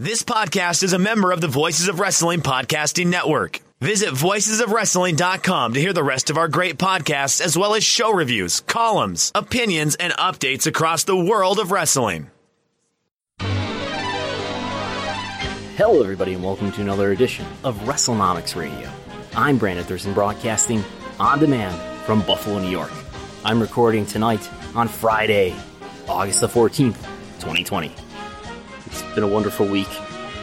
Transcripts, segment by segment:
This podcast is a member of the Voices of Wrestling Podcasting Network. Visit voicesofwrestling.com to hear the rest of our great podcasts, as well as show reviews, columns, opinions, and updates across the world of wrestling. Hello, everybody, and welcome to another edition of WrestleNomics Radio. I'm Brandon Thurston, broadcasting on demand from Buffalo, New York. I'm recording tonight on Friday, August the 14th, 2020. It's been a wonderful week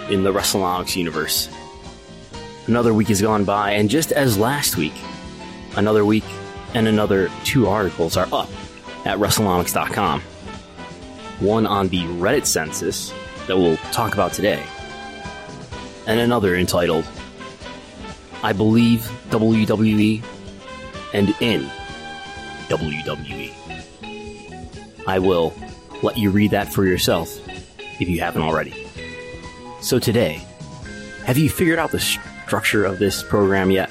in the WrestleNomics universe. Another week has gone by, and just as last week, another week and another two articles are up at WrestleNomics.com. One on the Reddit census that we'll talk about today, and another entitled I Believe WWE and in WWE. I will let you read that for yourself if you haven't already. So today, have you figured out the structure of this program yet?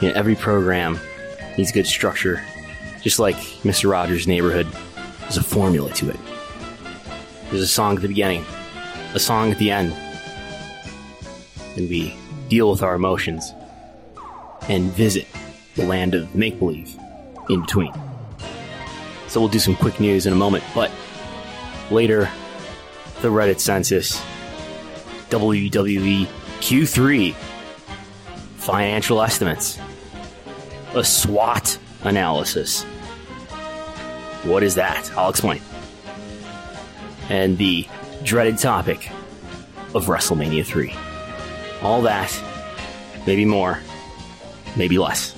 You know, every program needs good structure, just like Mr. Rogers' Neighborhood. There's a formula to it. There's a song at the beginning, a song at the end, and we deal with our emotions and visit the land of make believe in between. So we'll do some quick news in a moment, but later, the Reddit census, WWE Q3 financial estimates, a SWOT analysis. What is that? I'll explain. And the dreaded topic of WrestleMania 3. All that, maybe more, maybe less.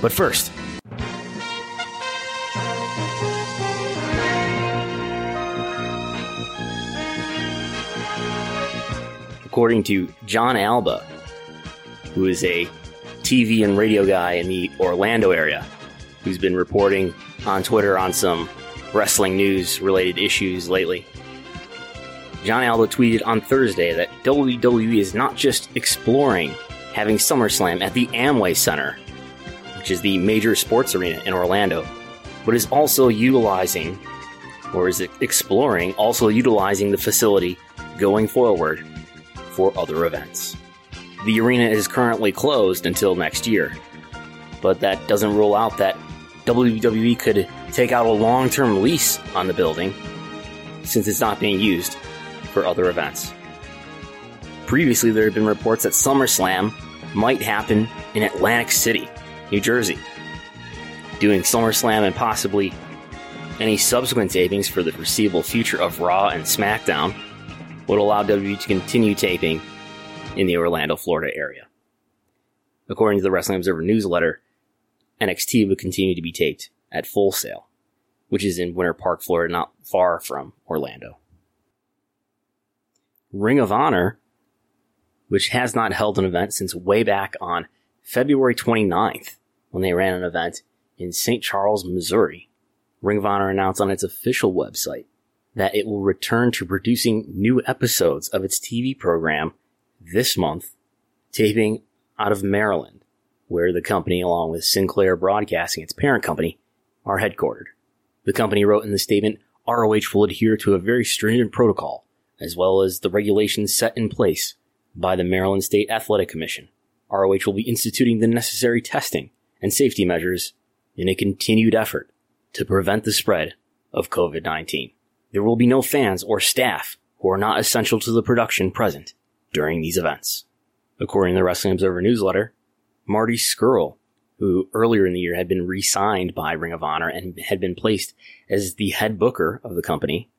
But first, according to John Alba, who is a TV and radio guy in the Orlando area, who's been reporting on Twitter on some wrestling news related issues lately. John Alba tweeted on Thursday that WWE is not just exploring having SummerSlam at the Amway Center, which is the major sports arena in Orlando, but is also utilizing, or is exploring, also utilizing the facility going forward for other events. The arena is currently closed until next year, but that doesn't rule out that WWE could take out a long term lease on the building since it's not being used for other events. Previously, there had been reports that SummerSlam might happen in Atlantic City, New Jersey. Doing SummerSlam and possibly any subsequent tapings for the foreseeable future of Raw and SmackDown would allow WWE to continue taping in the Orlando, Florida area. According to the Wrestling Observer newsletter, NXT would continue to be taped at Full Sail, which is in Winter Park, Florida, not far from Orlando. Ring of Honor, which has not held an event since way back on February 29th when they ran an event in St. Charles, Missouri. Ring of Honor announced on its official website that it will return to producing new episodes of its TV program this month, taping out of Maryland, where the company, along with Sinclair Broadcasting, its parent company, are headquartered. The company wrote in the statement, ROH will adhere to a very stringent protocol, as well as the regulations set in place by the Maryland State Athletic Commission. ROH will be instituting the necessary testing and safety measures in a continued effort to prevent the spread of COVID-19. There will be no fans or staff who are not essential to the production present during these events. According to the Wrestling Observer newsletter, Marty Scurll, who earlier in the year had been re-signed by Ring of Honor and had been placed as the head booker of the company,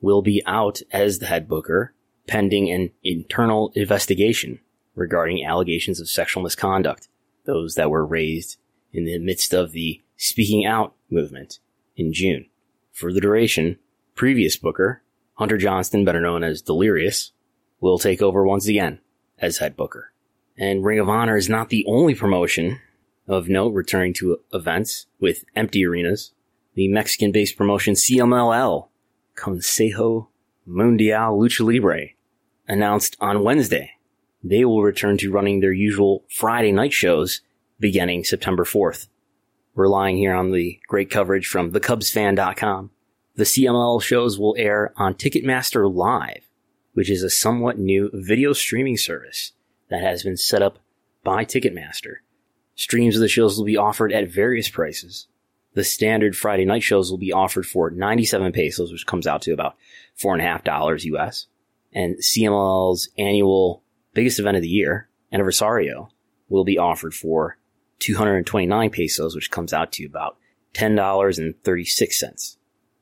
will be out as the head booker pending an internal investigation regarding allegations of sexual misconduct, those that were raised in the midst of the Speaking Out movement in June. For the duration, previous booker, Hunter Johnston, better known as Delirious, will take over once again as head booker. And Ring of Honor is not the only promotion of note returning to events with empty arenas. The Mexican based promotion CMLL, Consejo Mundial Lucha Libre, announced on Wednesday they will return to running their usual Friday night shows beginning September 4th. Relying here on the great coverage from thecubsfan.com, the CMLL shows will air on Ticketmaster Live, which is a somewhat new video streaming service that has been set up by Ticketmaster. Streams of the shows will be offered at various prices. The standard Friday night shows will be offered for 97 pesos, which comes out to about four and a half dollars US. And CMLL's annual biggest event of the year, Aniversario, will be offered for 229 pesos, which comes out to about $10.36.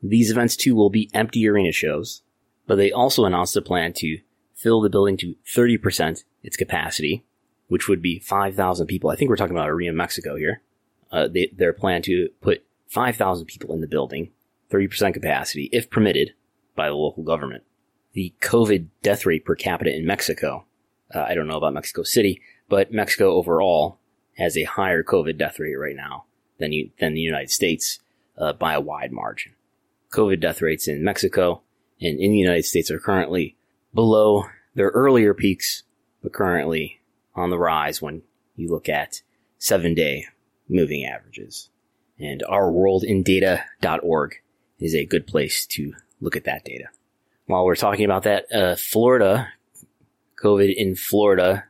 These events too will be empty arena shows, but they also announced a plan to fill the building to 30% its capacity, which would be 5,000 people. I think we're talking about Arena Mexico here. Uh, they, their plan to put 5,000 people in the building, 30% capacity, if permitted by the local government. The COVID death rate per capita in Mexico, uh, I don't know about Mexico City, but Mexico overall has a higher COVID death rate right now than, you, than the United States uh, by a wide margin. COVID death rates in Mexico and in the United States are currently below their earlier peaks, but currently on the rise when you look at seven day moving averages. And ourworldindata.org is a good place to look at that data. While we're talking about that, uh, Florida, COVID in Florida,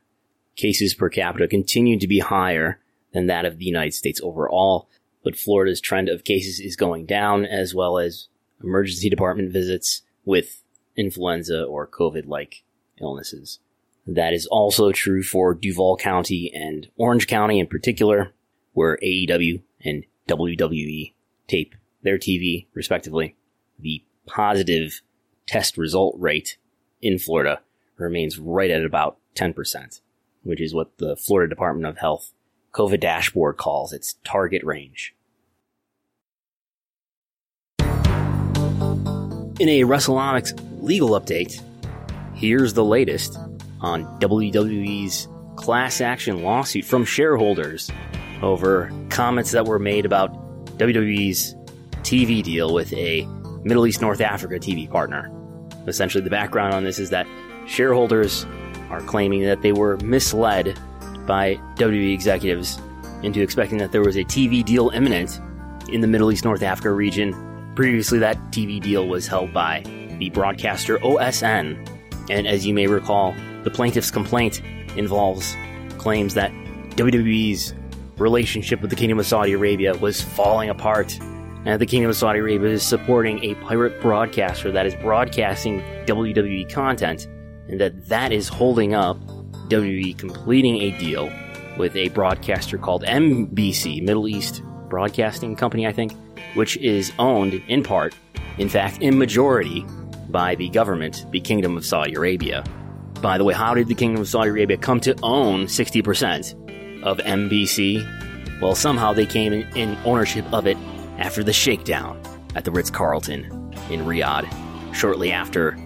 cases per capita continue to be higher than that of the United States overall, but Florida's trend of cases is going down as well as emergency department visits with influenza or COVID like illnesses. That is also true for Duval County and Orange County in particular, where AEW and WWE tape their TV respectively. The positive test result rate in Florida remains right at about 10%, which is what the Florida Department of Health COVID dashboard calls its target range. In a WrestleNomics legal update, here's the latest on WWE's class action lawsuit from shareholders over comments that were made about WWE's TV deal with a Middle East North Africa TV partner. Essentially, the background on this is that shareholders are claiming that they were misled by WWE executives into expecting that there was a TV deal imminent in the Middle East North Africa region Previously, that TV deal was held by the broadcaster OSN, and as you may recall, the plaintiff's complaint involves claims that WWE's relationship with the Kingdom of Saudi Arabia was falling apart, and the Kingdom of Saudi Arabia is supporting a pirate broadcaster that is broadcasting WWE content, and that that is holding up WWE completing a deal with a broadcaster called MBC, Middle East Broadcasting Company, I think, which is owned in part, in fact, in majority, by the government, the Kingdom of Saudi Arabia. By the way, how did the Kingdom of Saudi Arabia come to own 60% of MBC? Well, somehow they came in, in ownership of it after the shakedown at the Ritz Carlton in Riyadh, shortly after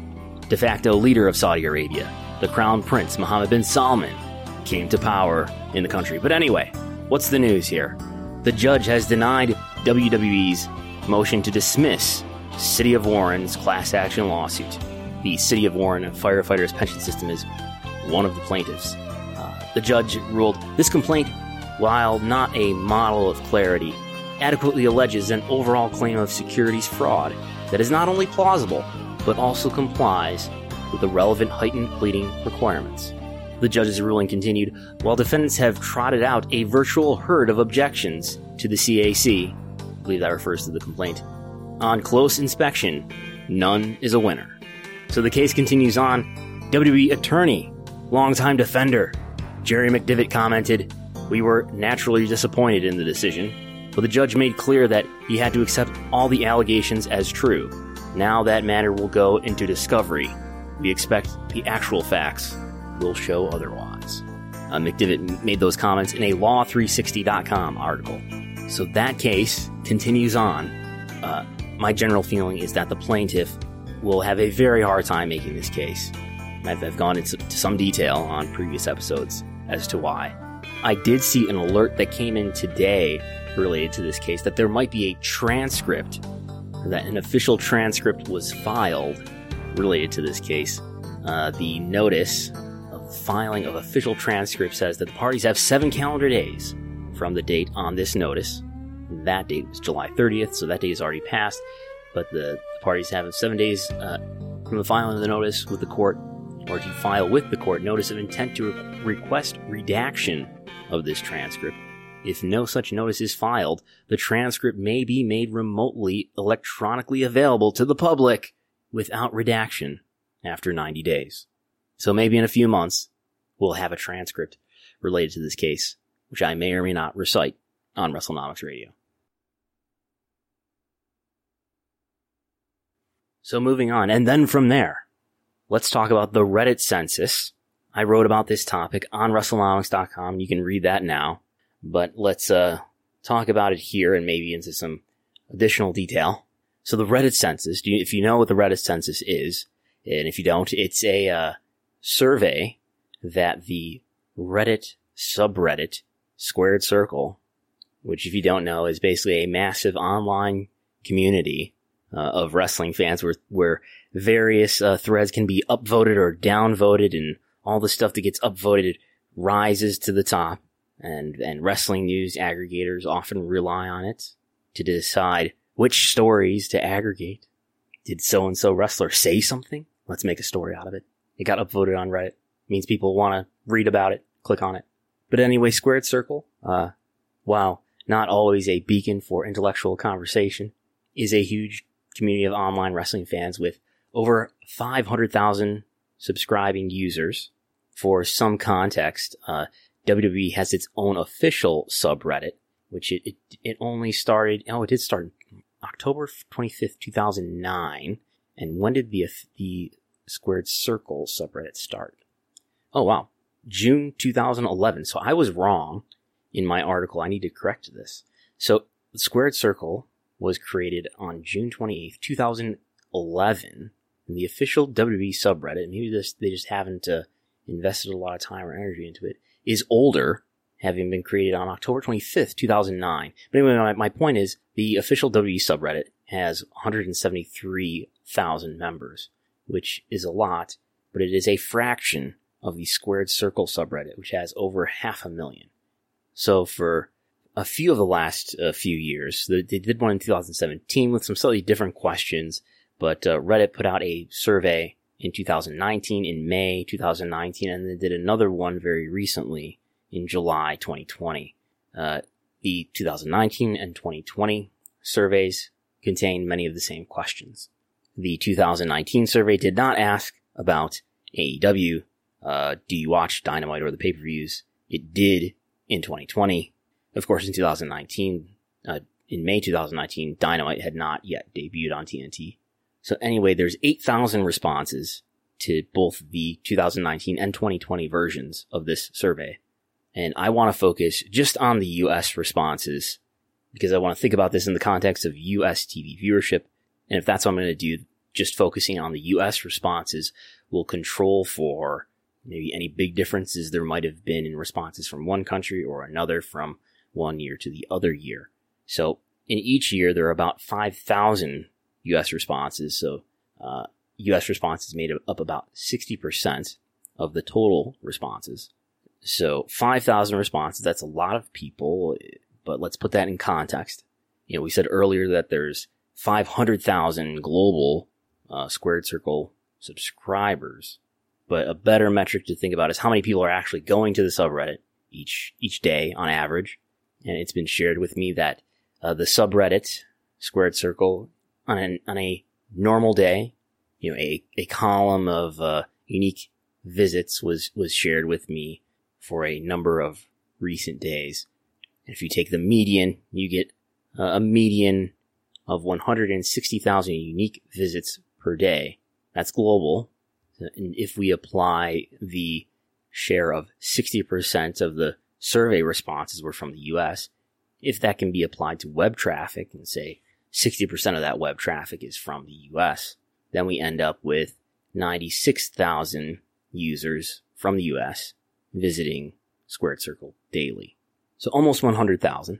de facto leader of Saudi Arabia, the Crown Prince Mohammed bin Salman, came to power in the country. But anyway, what's the news here? The judge has denied WWE's motion to dismiss City of Warren's class action lawsuit. The City of Warren firefighters pension system is one of the plaintiffs. Uh, the judge ruled this complaint, while not a model of clarity, adequately alleges an overall claim of securities fraud that is not only plausible, but also complies with the relevant heightened pleading requirements. The judge's ruling continued while defendants have trotted out a virtual herd of objections to the CAC. I believe that refers to the complaint. On close inspection, none is a winner. So the case continues on. WWE attorney, longtime defender, Jerry McDevitt commented, We were naturally disappointed in the decision, but the judge made clear that he had to accept all the allegations as true. Now that matter will go into discovery. We expect the actual facts will show otherwise. Uh, McDevitt made those comments in a Law360.com article. So that case continues on. Uh, my general feeling is that the plaintiff will have a very hard time making this case. I've, I've gone into some detail on previous episodes as to why. I did see an alert that came in today related to this case that there might be a transcript, that an official transcript was filed related to this case. Uh, the notice filing of official transcript says that the parties have seven calendar days from the date on this notice. That date was July 30th, so that date is already passed. But the, the parties have seven days uh, from the filing of the notice with the court, or to file with the court notice of intent to re- request redaction of this transcript. If no such notice is filed, the transcript may be made remotely electronically available to the public without redaction after 90 days. So maybe in a few months, we'll have a transcript related to this case, which I may or may not recite on WrestleNomics Radio. So moving on, and then from there, let's talk about the Reddit census. I wrote about this topic on WrestleNomics.com. You can read that now, but let's uh, talk about it here and maybe into some additional detail. So the Reddit census, if you know what the Reddit census is, and if you don't, it's a uh, survey that the Reddit subreddit Squared Circle, which if you don't know is basically a massive online community uh, of wrestling fans where, where various uh, threads can be upvoted or downvoted and all the stuff that gets upvoted rises to the top and, and wrestling news aggregators often rely on it to decide which stories to aggregate. Did so and so wrestler say something? Let's make a story out of it. It got upvoted on Reddit. It means people want to read about it, click on it. But anyway, Squared Circle, uh, while not always a beacon for intellectual conversation, is a huge community of online wrestling fans with over 500,000 subscribing users. For some context, uh, WWE has its own official subreddit, which it, it, it only started, oh, it did start October 25th, 2009. And when did the, the Squared Circle subreddit start? Oh, wow. June 2011. So I was wrong in my article. I need to correct this. So Squared Circle was created on June 28th, 2011. And the official WWE subreddit, maybe this, they just haven't uh, invested a lot of time or energy into it, is older, having been created on October 25th, 2009. But anyway, my, my point is the official WWE subreddit has 173,000 members, which is a lot, but it is a fraction of the Squared Circle subreddit, which has over half a million. So for a few of the last uh, few years. They did one in 2017 with some slightly different questions, but uh, Reddit put out a survey in 2019, in May 2019, and they did another one very recently in July 2020. Uh, the 2019 and 2020 surveys contain many of the same questions. The 2019 survey did not ask about AEW, uh, do you watch Dynamite or the pay-per-views? It did in 2020. Of course, in 2019, uh, in May 2019, Dynamite had not yet debuted on TNT. So anyway, there's 8,000 responses to both the 2019 and 2020 versions of this survey. And I want to focus just on the US responses because I want to think about this in the context of US TV viewership. And if that's what I'm going to do, just focusing on the US responses will control for maybe any big differences there might have been in responses from one country or another from one year to the other year. So in each year, there are about 5,000 U.S. responses. So, uh, U.S. responses made up about 60% of the total responses. So 5,000 responses, that's a lot of people, but let's put that in context. You know, we said earlier that there's 500,000 global uh, Squared Circle subscribers, but a better metric to think about is how many people are actually going to the subreddit each each day on average. And it's been shared with me that uh, the subreddit Squared Circle on an, on a normal day, you know, a, a column of uh, unique visits was was shared with me for a number of recent days. And if you take the median, you get uh, a median of 160,000 unique visits per day. That's global. And if we apply the share of 60% of the survey responses were from the US, if that can be applied to web traffic and say 60% of that web traffic is from the US, then we end up with 96,000 users from the US visiting Squared Circle daily. So almost 100,000,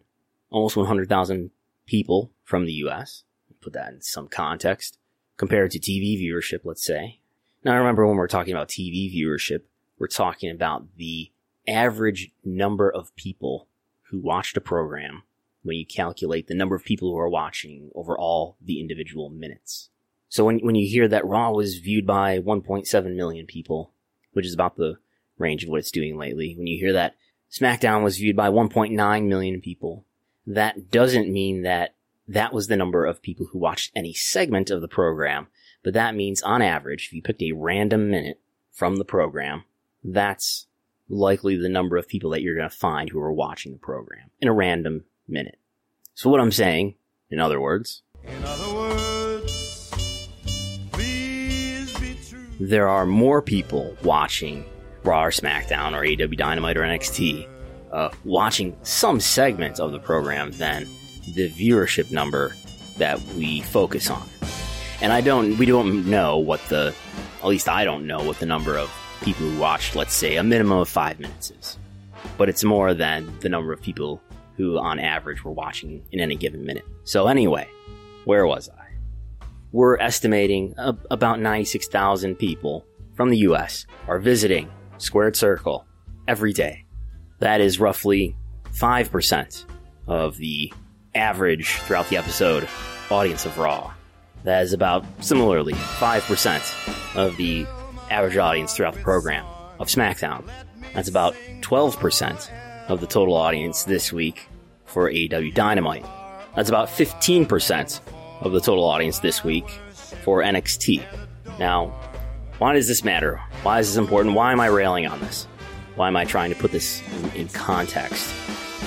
almost 100,000 people from the US. Put that in some context compared to TV viewership, let's say. Now remember when we're talking about TV viewership, we're talking about the average number of people who watched a program when you calculate the number of people who are watching over all the individual minutes. So when, when you hear that Raw was viewed by 1.7 million people, which is about the range of what it's doing lately. When you hear that SmackDown was viewed by 1.9 million people, that doesn't mean that that was the number of people who watched any segment of the program, but that means on average, if you picked a random minute from the program, that's likely the number of people that you're going to find who are watching the program in a random minute. So what I'm saying, in other words, in other words there are more people watching Raw or SmackDown or AEW Dynamite or NXT, uh, watching some segments of the program than the viewership number that we focus on. And I don't, we don't know what the, at least I don't know what the number of people who watched, let's say, a minimum of five minutes is. But it's more than the number of people who, on average, were watching in any given minute. So, anyway, where was I? We're estimating about 96,000 people from the US are visiting squared circle every day. That is roughly 5% of the average throughout the episode audience of Raw. That is about similarly 5% of the average audience throughout the program of SmackDown. That's about 12% of the total audience this week for AEW Dynamite. That's about 15% of the total audience this week for NXT. Now, why does this matter? Why is this important? Why am I railing on this? Why am I trying to put this in, in context?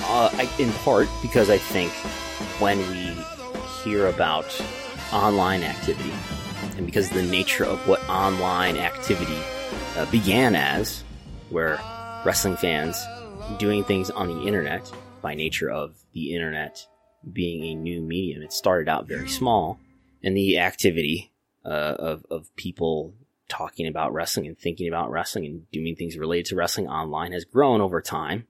Uh, I, in part because I think when we hear about online activity, and because of the nature of what online activity uh, began as, where wrestling fans doing things on the internet, by nature of the internet being a new medium, it started out very small, and the activity uh, of, of people talking about wrestling and thinking about wrestling and doing things related to wrestling online has grown over time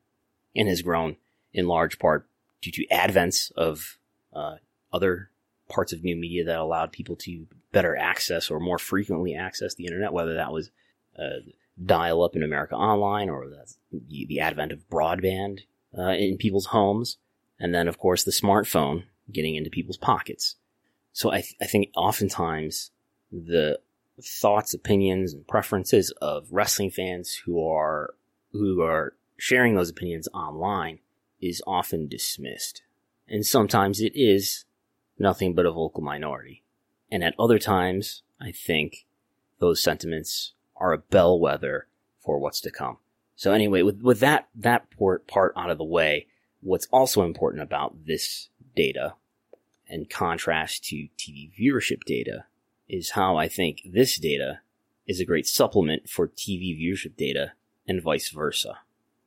and has grown in large part due to advents of uh, other parts of new media that allowed people to better access or more frequently access the internet, whether that was uh, dial up in America Online or the, the advent of broadband uh, in people's homes. And then, of course, the smartphone getting into people's pockets. So I, th- I think oftentimes the thoughts, opinions, and preferences of wrestling fans who are who are sharing those opinions online is often dismissed. And sometimes it is nothing but a vocal minority. And at other times, I think those sentiments are a bellwether for what's to come. So anyway, with, with that, that part, part out of the way, what's also important about this data in contrast to TV viewership data is how I think this data is a great supplement for TV viewership data and vice versa.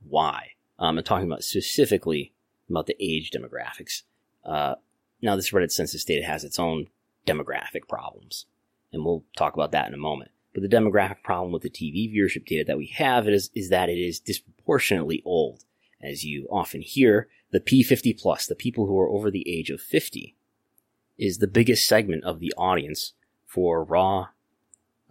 Why? Um, I'm talking about specifically about the age demographics. Uh, now, this Reddit census data has its own demographic problems, and we'll talk about that in a moment. But the demographic problem with the TV viewership data that we have is, is that it is disproportionately old. As you often hear, the P50 plus, the people who are over the age of 50, is the biggest segment of the audience for Raw,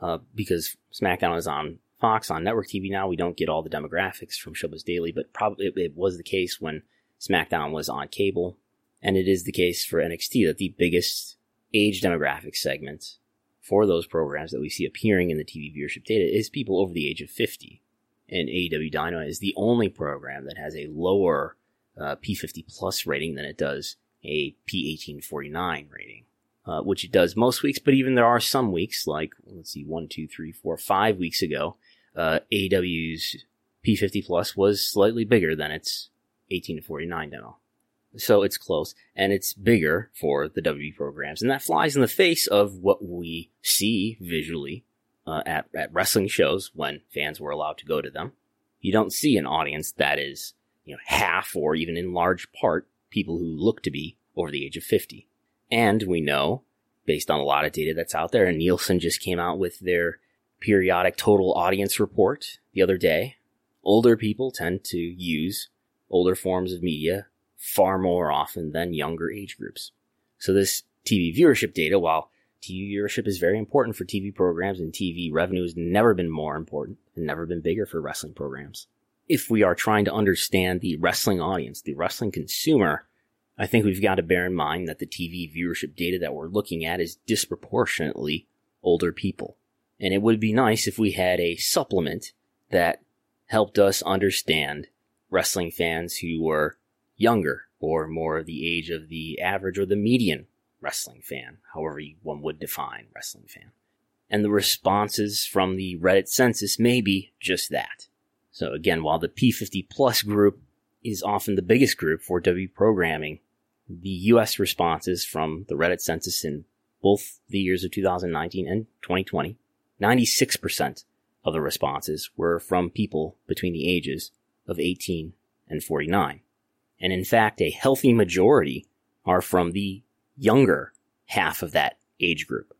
uh, because SmackDown is on Fox on network TV now. We don't get all the demographics from Showbuzz Daily, but probably it, it was the case when SmackDown was on cable, and it is the case for NXT that the biggest age demographic segment for those programs that we see appearing in the TV viewership data is people over the age of 50. And AEW Dynamite is the only program that has a lower uh, P50 plus rating than it does a P1849 rating, uh, which it does most weeks. But even there are some weeks, like let's see, one, two, three, four, five weeks ago, uh, AEW's P50 plus was slightly bigger than its 1849 demo. So it's close and it's bigger for the WB programs. And that flies in the face of what we see visually uh, at, at wrestling shows when fans were allowed to go to them. You don't see an audience that is, you know, half or even in large part people who look to be over the age of 50. And we know, based on a lot of data that's out there, and Nielsen just came out with their periodic total audience report the other day, older people tend to use older forms of media far more often than younger age groups. So this TV viewership data, while TV viewership is very important for TV programs and TV revenue has never been more important and never been bigger for wrestling programs. If we are trying to understand the wrestling audience, the wrestling consumer, I think we've got to bear in mind that the TV viewership data that we're looking at is disproportionately older people. And it would be nice if we had a supplement that helped us understand wrestling fans who were younger or more of the age of the average or the median wrestling fan, however one would define wrestling fan. And the responses from the Reddit census may be just that. So again, while the P50 plus group is often the biggest group for W programming, the US responses from the Reddit census in both the years of 2019 and 2020, 96% of the responses were from people between the ages of 18 and 49. And in fact, a healthy majority are from the younger half of that age group.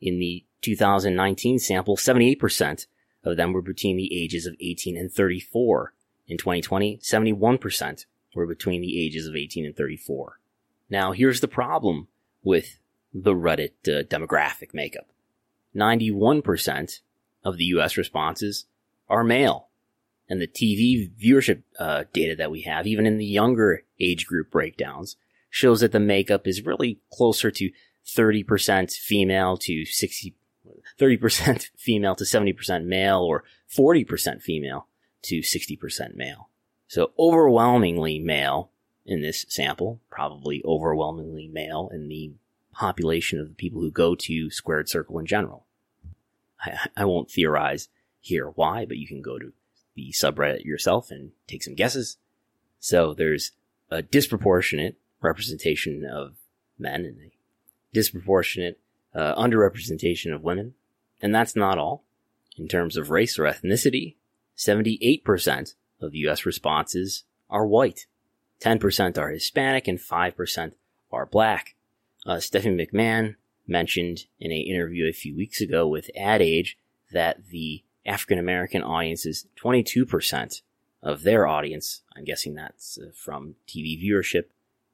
In the 2019 sample, 78% of them were between the ages of 18 and 34. In 2020, 71% were between the ages of 18 and 34. Now, here's the problem with the Reddit uh, demographic makeup. 91% of the US responses are male. And the TV viewership uh, data that we have, even in the younger age group breakdowns, shows that the makeup is really closer to 30% female to 60, 30% female to 70% male or 40% female to 60% male. So overwhelmingly male in this sample, probably overwhelmingly male in the population of the people who go to Squared Circle in general. I, I won't theorize here why, but you can go to the subreddit yourself and take some guesses. So there's a disproportionate representation of men and a disproportionate uh, underrepresentation of women. And that's not all. In terms of race or ethnicity, 78% of US responses are white. 10% are Hispanic and 5% are black. Uh, Stephanie McMahon mentioned in an interview a few weeks ago with Ad Age that the African American audience is 22% of their audience. I'm guessing that's uh, from TV viewership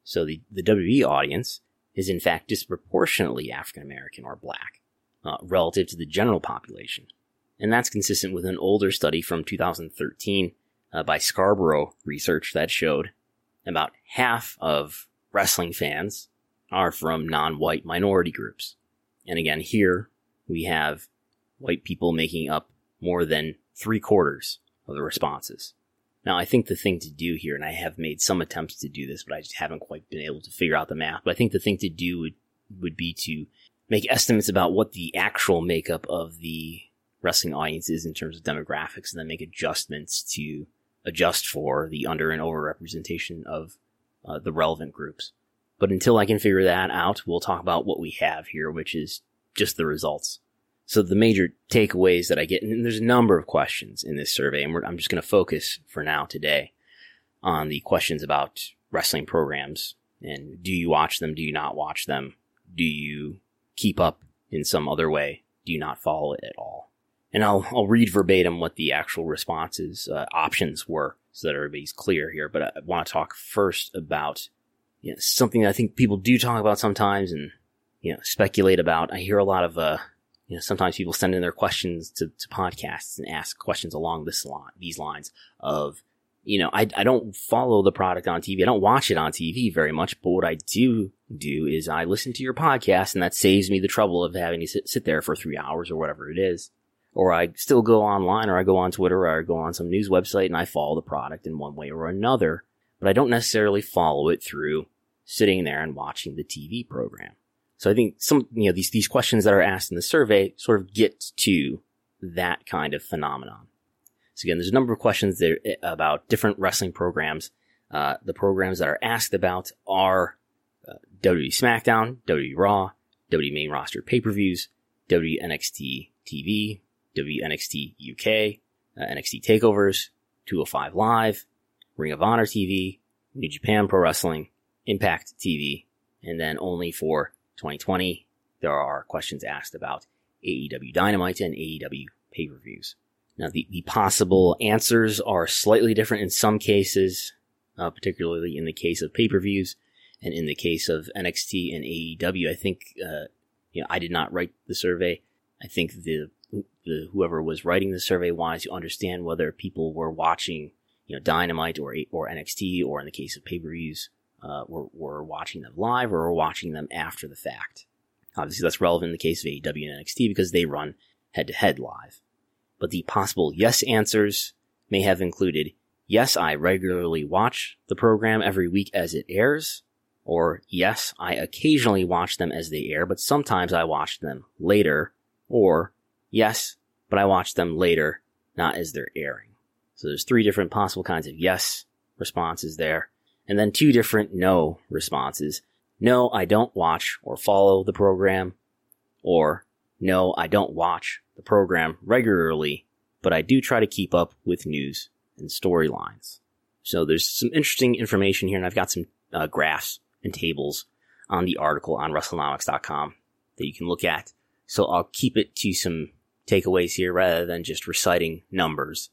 so the, the WWE audience is in fact disproportionately African American or black uh, relative to the general population. And that's consistent with an older study from 2013 uh, by Scarborough Research that showed about half of wrestling fans are from non-white minority groups. And again, here we have white people making up more than three quarters of the responses. Now, I think the thing to do here, and I have made some attempts to do this, but I just haven't quite been able to figure out the math. But I think the thing to do would, would be to make estimates about what the actual makeup of the wrestling audience is in terms of demographics and then make adjustments to adjust for the under and over representation of uh, the relevant groups. But until I can figure that out, we'll talk about what we have here, which is just the results. So the major takeaways that I get, and there's a number of questions in this survey, and I'm just going to focus for now today on the questions about wrestling programs and do you watch them? Do you not watch them? Do you keep up in some other way? Do you not follow it at all? And I'll, I'll read verbatim what the actual responses, uh, options were so that everybody's clear here. But I want to talk first about you know, something that I think people do talk about sometimes and you know, speculate about. I hear a lot of, uh, you know, sometimes people send in their questions to, to podcasts and ask questions along this line, these lines of, you know, I, I don't follow the product on TV. I don't watch it on TV very much, but what I do do is I listen to your podcast and that saves me the trouble of having to sit, sit there for three hours or whatever it is. Or I still go online or I go on Twitter or I go on some news website and I follow the product in one way or another, but I don't necessarily follow it through sitting there and watching the TV program. So I think some, you know, these, these questions that are asked in the survey sort of get to that kind of phenomenon. So again, there's a number of questions there eh, about different wrestling programs. Uh, the programs that are asked about are uh, WWE SmackDown, WWE Raw, WWE main roster pay-per-views, WWE NXT TV, WWE NXT UK, uh, NXT takeovers, 205 Live, Ring of Honor TV, New Japan Pro Wrestling, Impact TV, and then only for 2020, there are questions asked about AEW Dynamite and AEW pay-per-views. Now, the, the possible answers are slightly different in some cases, uh, particularly in the case of pay-per-views and in the case of NXT and AEW. I think, uh, you know, I did not write the survey. I think the whoever was writing the survey wanted to understand whether people were watching, you know, Dynamite or or NXT, or in the case of pay-per-views, uh, were, were watching them live or were watching them after the fact. Obviously, that's relevant in the case of AEW and NXT because they run head to head live. But the possible yes answers may have included yes, I regularly watch the program every week as it airs, or yes, I occasionally watch them as they air, but sometimes I watch them later, or yes, but I watch them later, not as they're airing. So there's three different possible kinds of yes responses there and then two different no responses. No, I don't watch or follow the program, or no, I don't watch the program regularly, but I do try to keep up with news and storylines. So there's some interesting information here, and I've got some uh, graphs and tables on the article on WrestleNomics.com that you can look at. So I'll keep it to some takeaways here rather than just reciting numbers.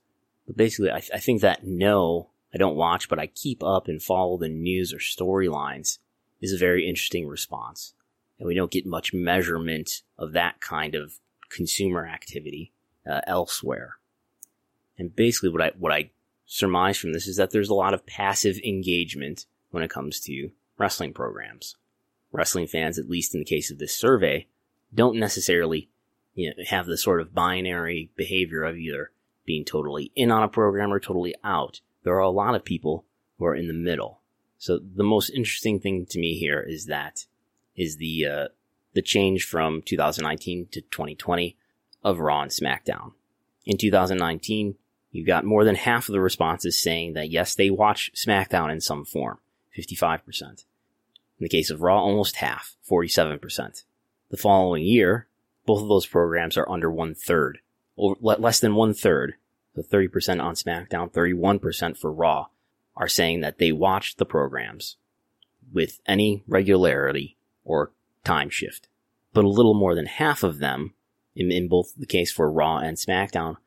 But basically, I, th- I think that no I don't watch, but I keep up and follow the news or storylines is a very interesting response. And we don't get much measurement of that kind of consumer activity uh, elsewhere. And basically what I, what I surmise from this is that there's a lot of passive engagement when it comes to wrestling programs. Wrestling fans, at least in the case of this survey, don't necessarily you know, have the sort of binary behavior of either being totally in on a program or totally out there are a lot of people who are in the middle. So the most interesting thing to me here is that is the uh, the change from 2019 to 2020 of Raw and SmackDown. In 2019, you got more than half of the responses saying that yes, they watch SmackDown in some form, 55%. In the case of Raw, almost half, 47%. The following year, both of those programs are under one third, less than one third the 30% on SmackDown, 31% for Raw, are saying that they watched the programs with any regularity or time shift. But a little more than half of them, in, in both the case for Raw and SmackDown,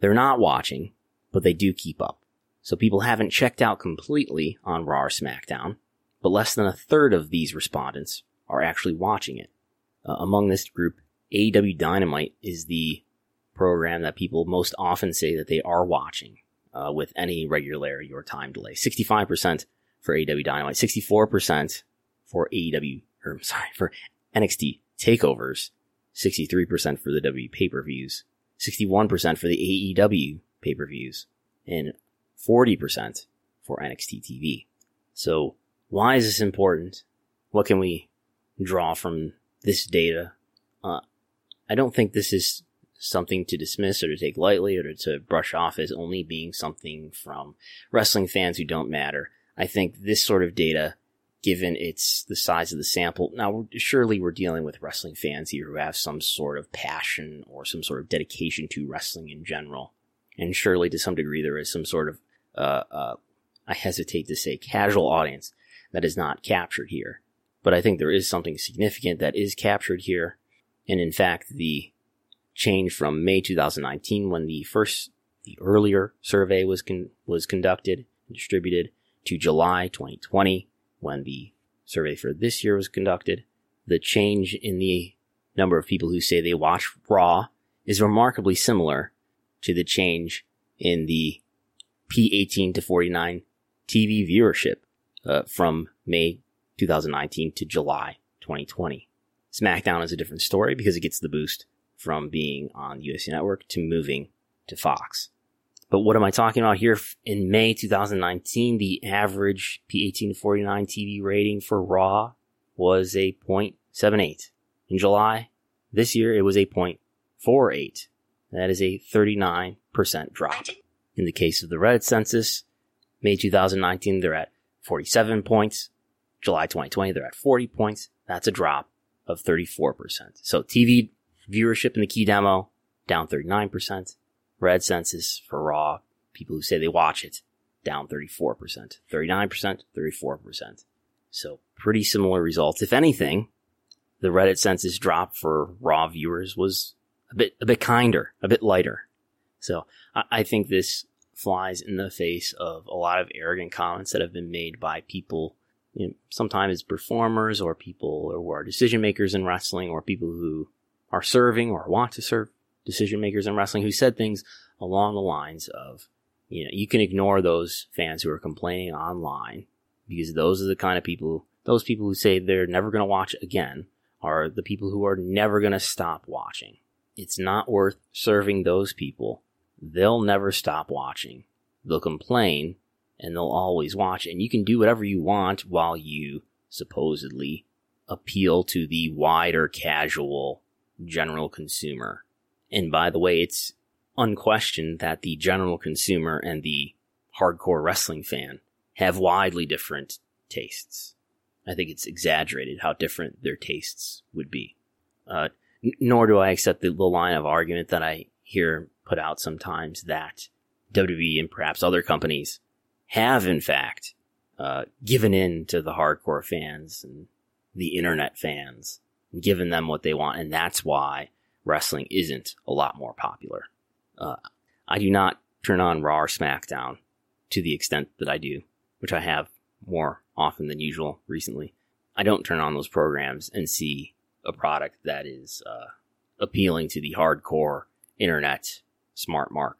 they're not watching, but they do keep up. So people haven't checked out completely on Raw or SmackDown, but less than a third of these respondents are actually watching it. Uh, among this group, AEW Dynamite is the program that people most often say that they are watching uh, with any regularity or time delay. 65% for AEW Dynamite, 64% for AEW, or sorry, for NXT takeovers, 63% for the W pay-per-views, 61% for the AEW pay-per-views, and 40% for NXT TV. So why is this important? What can we draw from this data? Uh, I don't think this is something to dismiss or to take lightly or to brush off as only being something from wrestling fans who don't matter. I think this sort of data, given its the size of the sample, now surely we're dealing with wrestling fans here who have some sort of passion or some sort of dedication to wrestling in general, and surely to some degree there is some sort of uh, uh, I hesitate to say casual audience that is not captured here. But I think there is something significant that is captured here. And in fact, the change from May 2019 when the first, the earlier survey was con- was conducted and distributed to July 2020 when the survey for this year was conducted. the change in the number of people who say they watch Raw is remarkably similar to the change in the P18 to 49 TV viewership uh, from May 2019 to July 2020. SmackDown is a different story because it gets the boost from being on the USA Network to moving to Fox. But what am I talking about here? In May 2019, the average P18 to 49 TV rating for Raw was a 0.78. In July this year, it was a 0.48. That is a 39% drop. In the case of the Reddit census, May 2019, they're at 47 points. July 2020, they're at 40 points. That's a drop of 34%. So TV viewership in the key demo down 39%. Red census for Raw, people who say they watch it, down 34%. 39%, 34%. So pretty similar results. If anything, the Reddit census drop for Raw viewers was a bit, a bit kinder, a bit lighter. So I, I think this flies in the face of a lot of arrogant comments that have been made by people, you know, sometimes performers or people who are decision makers in wrestling or people who are serving or want to serve decision makers in wrestling who said things along the lines of, you know, you can ignore those fans who are complaining online because those are the kind of people, those people who say they're never going to watch again are the people who are never going to stop watching. It's not worth serving those people. They'll never stop watching. They'll complain and they'll always watch and you can do whatever you want while you supposedly appeal to the wider casual general consumer. And by the way, it's unquestioned that the general consumer and the hardcore wrestling fan have widely different tastes. I think it's exaggerated how different their tastes would be. Uh, n- nor do I accept the, the line of argument that I hear put out sometimes that WWE and perhaps other companies have, in fact, uh, given in to the hardcore fans and the internet fans, and given them what they want, and that's why wrestling isn't a lot more popular. Uh, I do not turn on Raw or SmackDown to the extent that I do, which I have more often than usual recently. I don't turn on those programs and see a product that is uh, appealing to the hardcore internet smart mark.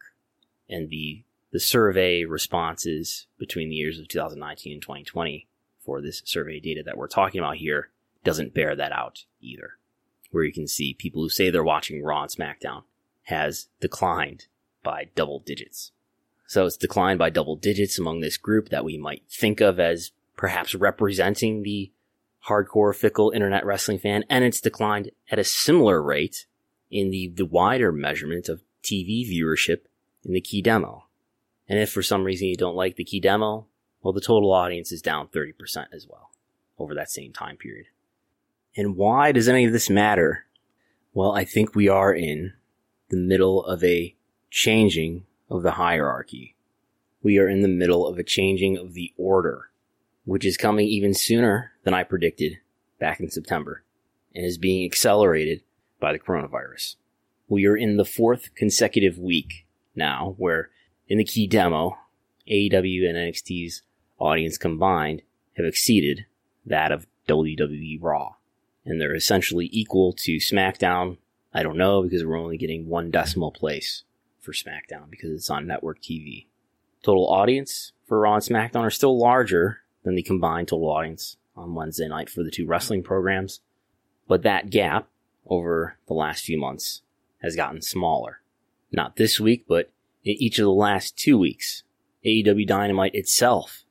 And the the survey responses between the years of 2019 and 2020 for this survey data that we're talking about here doesn't bear that out either. Where you can see people who say they're watching Raw and SmackDown has declined by double digits. So it's declined by double digits among this group that we might think of as perhaps representing the hardcore fickle internet wrestling fan, and it's declined at a similar rate in the, the wider measurement of TV viewership in the key demo. And if for some reason you don't like the key demo, well, the total audience is down 30% as well over that same time period. And why does any of this matter? Well, I think we are in the middle of a changing of the hierarchy. We are in the middle of a changing of the order, which is coming even sooner than I predicted back in September and is being accelerated by the coronavirus. We are in the fourth consecutive week now where in the key demo, AEW and NXT's audience combined have exceeded that of WWE Raw. And they're essentially equal to SmackDown I don't know because we're only getting one decimal place for SmackDown because it's on network TV. Total audience for Raw and SmackDown are still larger than the combined total audience on Wednesday night for the two wrestling programs, but that gap over the last few months has gotten smaller. Not this week, but in each of the last two weeks, AEW Dynamite itself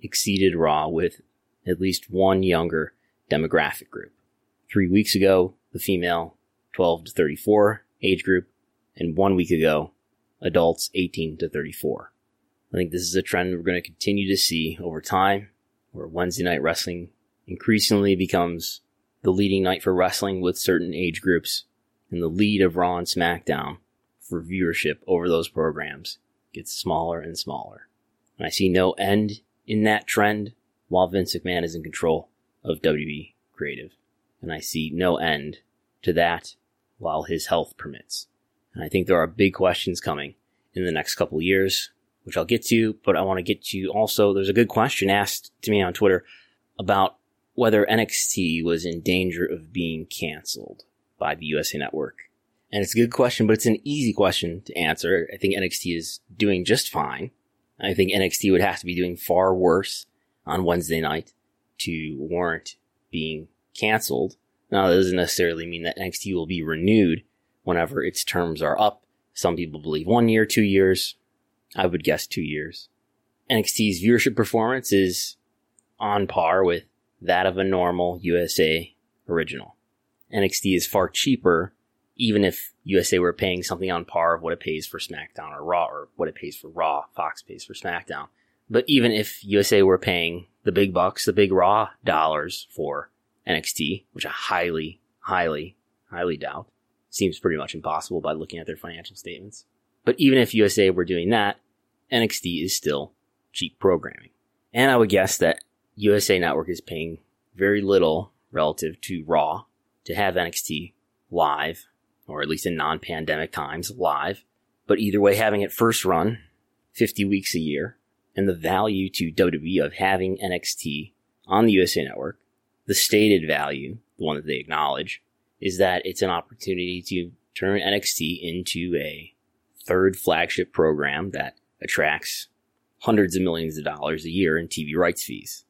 exceeded Raw with at least one younger demographic group. Three weeks ago, the female 12 to 34 age group, and one week ago, adults 18 to 34. I think this is a trend we're going to continue to see over time, where Wednesday night wrestling increasingly becomes the leading night for wrestling with certain age groups, and the lead of Raw and SmackDown for viewership over those programs gets smaller and smaller. And I see no end in that trend while Vince McMahon is in control of WWE Creative. And I see no end to that while his health permits. And I think there are big questions coming in the next couple years, which I'll get to, but I want to get to also, there's a good question asked to me on Twitter about whether NXT was in danger of being canceled by the USA Network. And it's a good question, but it's an easy question to answer. I think NXT is doing just fine. I think NXT would have to be doing far worse on Wednesday night to warrant being canceled. Now, that doesn't necessarily mean that NXT will be renewed whenever its terms are up. Some people believe one year, two years. I would guess two years. NXT's viewership performance is on par with that of a normal USA original. NXT is far cheaper, even if USA were paying something on par of what it pays for SmackDown or Raw, or what it pays for Raw, Fox pays for SmackDown. But even if USA were paying the big bucks, the big Raw dollars for NXT, which I highly, highly, highly doubt, seems pretty much impossible by looking at their financial statements. But even if USA were doing that, NXT is still cheap programming. And I would guess that USA Network is paying very little relative to Raw to have NXT live, or at least in non pandemic times, live. But either way, having it first run 50 weeks a year, and the value to WWE of having NXT on the USA Network, the stated value, the one that they acknowledge, is that it's an opportunity to turn NXT into a third flagship program that attracts hundreds of millions of dollars a year in TV rights fees.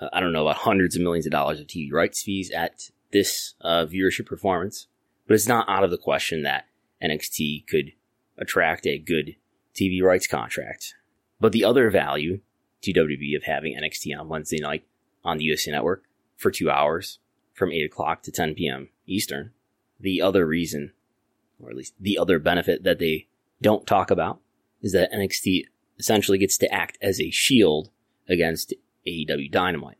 Uh, I don't know about hundreds of millions of dollars of TV rights fees at this uh, viewership performance, but it's not out of the question that NXT could attract a good TV rights contract. But the other value to WWE of having NXT on Wednesday night on the USA Network for two hours from 8 o'clock to 10 p.m. Eastern, the other reason, or at least the other benefit that they don't talk about, is that NXT essentially gets to act as a shield against AEW Dynamite.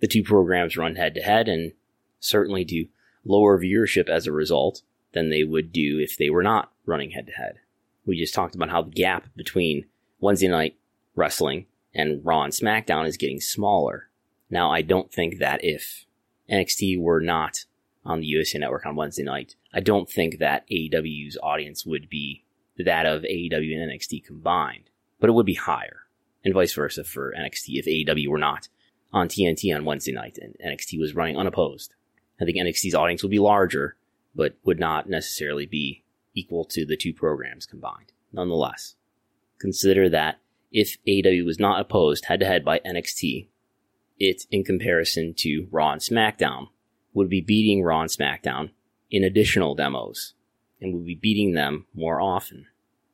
The two programs run head to head and certainly do lower viewership as a result than they would do if they were not running head to head. We just talked about how the gap between Wednesday night wrestling and Raw and SmackDown is getting smaller. Now, I don't think that if NXT were not on the USA Network on Wednesday night, I don't think that AEW's audience would be that of AEW and NXT combined, but it would be higher and vice versa for NXT if AEW were not on TNT on Wednesday night and NXT was running unopposed. I think NXT's audience would be larger, but would not necessarily be equal to the two programs combined. Nonetheless, consider that if AEW was not opposed head to head by NXT, it, in comparison to Raw and SmackDown, would be beating Raw and SmackDown in additional demos and would be beating them more often.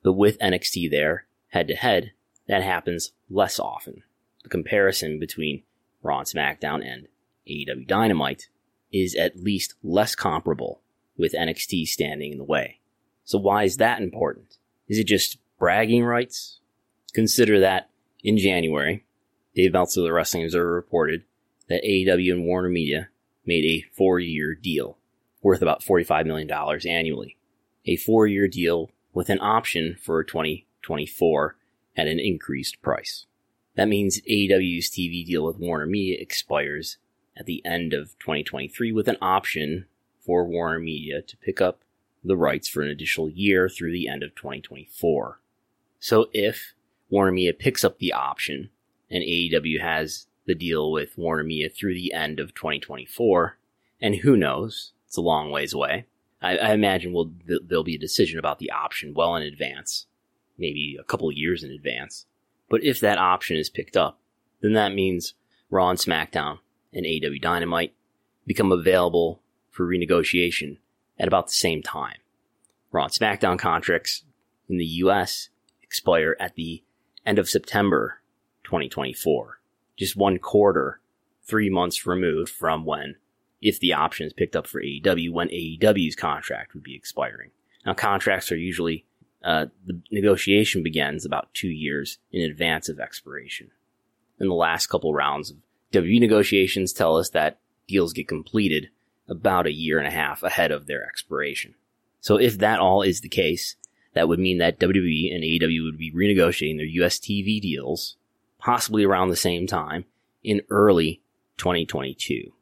But with NXT there, head to head, that happens less often. The comparison between Raw and SmackDown and AEW Dynamite is at least less comparable with NXT standing in the way. So why is that important? Is it just bragging rights? Consider that in January, Dave Meltzer of the Wrestling Observer reported that AEW and Warner Media made a four year deal worth about $45 million annually. A four year deal with an option for 2024 at an increased price. That means AEW's TV deal with Warner Media expires at the end of 2023 with an option for Warner Media to pick up the rights for an additional year through the end of 2024. So if Warner Media picks up the option and AEW has the deal with Warner Media through the end of 2024, and who knows, it's a long ways away. I, I imagine we'll, there'll be a decision about the option well in advance maybe a couple years in advance. But if that option is picked up, then that means Raw and SmackDown and AEW Dynamite become available for renegotiation at about the same time. Raw and SmackDown contracts in the US expire at the end of September 2024, just one quarter, three months removed from when, if the option is picked up for AEW, when AEW's contract would be expiring. Now, contracts are usually uh, the negotiation begins about two years in advance of expiration. In the last couple rounds of WWE negotiations tell us that deals get completed about a year and a half ahead of their expiration. So if that all is the case, that would mean that WWE and AEW would be renegotiating their US TV deals, possibly around the same time, in early 2022.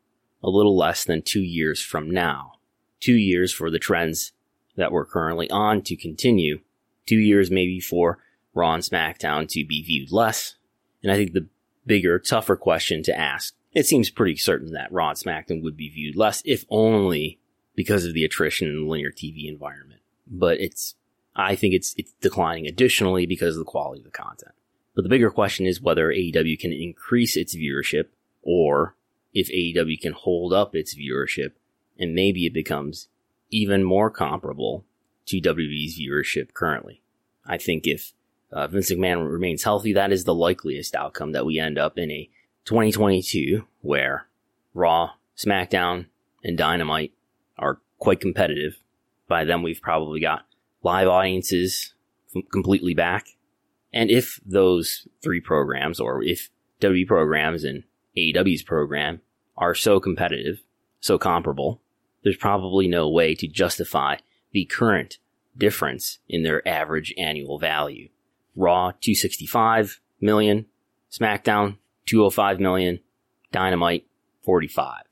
A little less than two years from now. Two years for the trends that we're currently on to continue two years maybe for Raw and SmackDown to be viewed less. And I think the bigger, tougher question to ask it seems pretty certain that and SmackDown would be viewed less, if only because of the attrition in the linear TV environment. But it's, I think it's, it's declining additionally because of the quality of the content. But the bigger question is whether AEW can increase its viewership or if AEW can hold up its viewership and maybe it becomes even more comparable to WWE's viewership currently. I think if uh, Vince McMahon remains healthy, that is the likeliest outcome that we end up in a 2022 where Raw, SmackDown, and Dynamite are quite competitive. By then, we've probably got live audiences completely back. And if those three programs, or if W programs and AEW's program are so competitive, so comparable, there's probably no way to justify the current difference in their average annual value. Raw 265 million, SmackDown 205 million, Dynamite 45.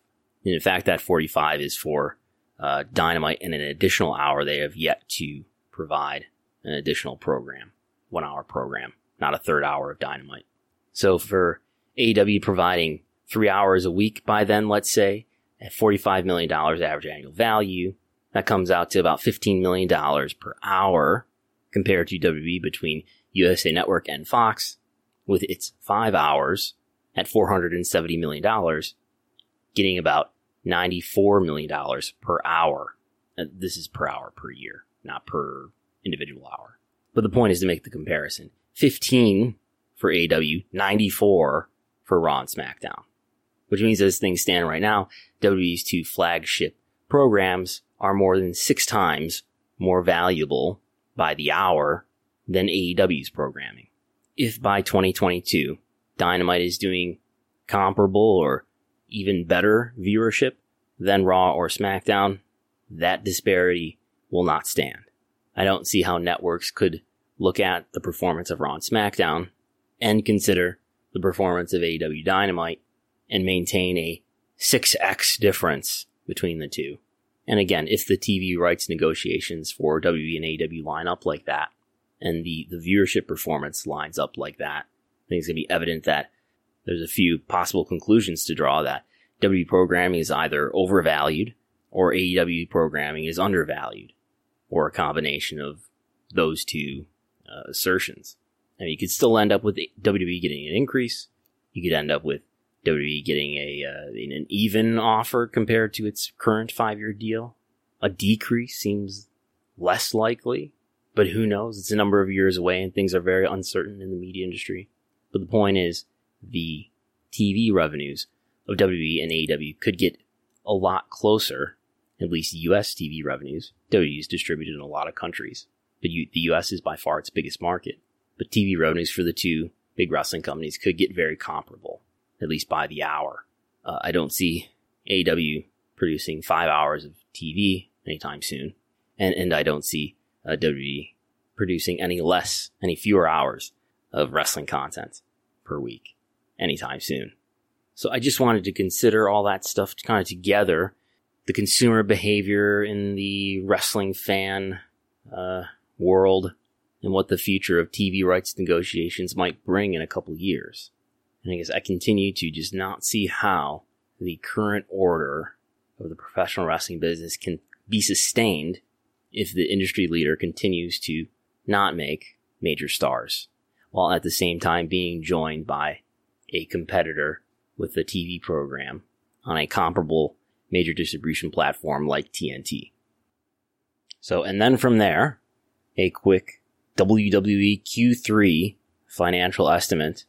And in fact, that 45 is for uh, Dynamite and an additional hour they have yet to provide an additional program, one hour program, not a third hour of Dynamite. So for AEW providing three hours a week by then, let's say, at $45 million average annual value, that comes out to about $15 million per hour compared to WWE between USA Network and Fox with its five hours at $470 million, getting about $94 million per hour. And this is per hour per year, not per individual hour. But the point is to make the comparison. 15 for AW, 94 for Raw and SmackDown. Which means as things stand right now, WWE's two flagship programs are more than six times more valuable by the hour than AEW's programming. If by 2022, Dynamite is doing comparable or even better viewership than Raw or SmackDown, that disparity will not stand. I don't see how networks could look at the performance of Raw and SmackDown and consider the performance of AEW Dynamite and maintain a 6x difference between the two. And again, if the TV rights negotiations for WWE and AEW line up like that, and the, the viewership performance lines up like that, I think it's going to be evident that there's a few possible conclusions to draw that WWE programming is either overvalued or AEW programming is undervalued, or a combination of those two uh, assertions. I mean, you could still end up with WWE getting an increase. You could end up with WWE getting a uh, an even offer compared to its current five year deal. A decrease seems less likely, but who knows? It's a number of years away, and things are very uncertain in the media industry. But the point is, the TV revenues of WWE and AEW could get a lot closer, at least U.S. TV revenues. WWE is distributed in a lot of countries, but the U.S. is by far its biggest market. But TV revenues for the two big wrestling companies could get very comparable at least by the hour. Uh, I don't see AW producing five hours of TV anytime soon, and and I don't see uh, WWE producing any less, any fewer hours of wrestling content per week anytime soon. So I just wanted to consider all that stuff kind of together, the consumer behavior in the wrestling fan uh, world, and what the future of TV rights negotiations might bring in a couple years. And I guess I continue to just not see how the current order of the professional wrestling business can be sustained if the industry leader continues to not make major stars, while at the same time being joined by a competitor with a TV program on a comparable major distribution platform like TNT. So, and then from there, a quick WWE Q3 financial estimate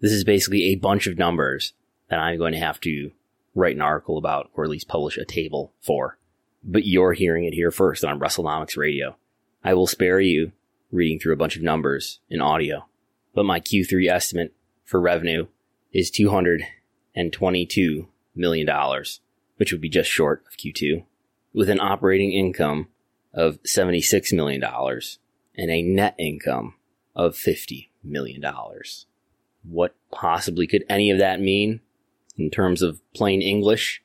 this is basically a bunch of numbers that I'm going to have to write an article about, or at least publish a table for. But you're hearing it here first on WrestleNomics Radio. I will spare you reading through a bunch of numbers in audio. But my Q3 estimate for revenue is $222 million, which would be just short of Q2, with an operating income of $76 million and a net income of $50 million what possibly could any of that mean in terms of plain English?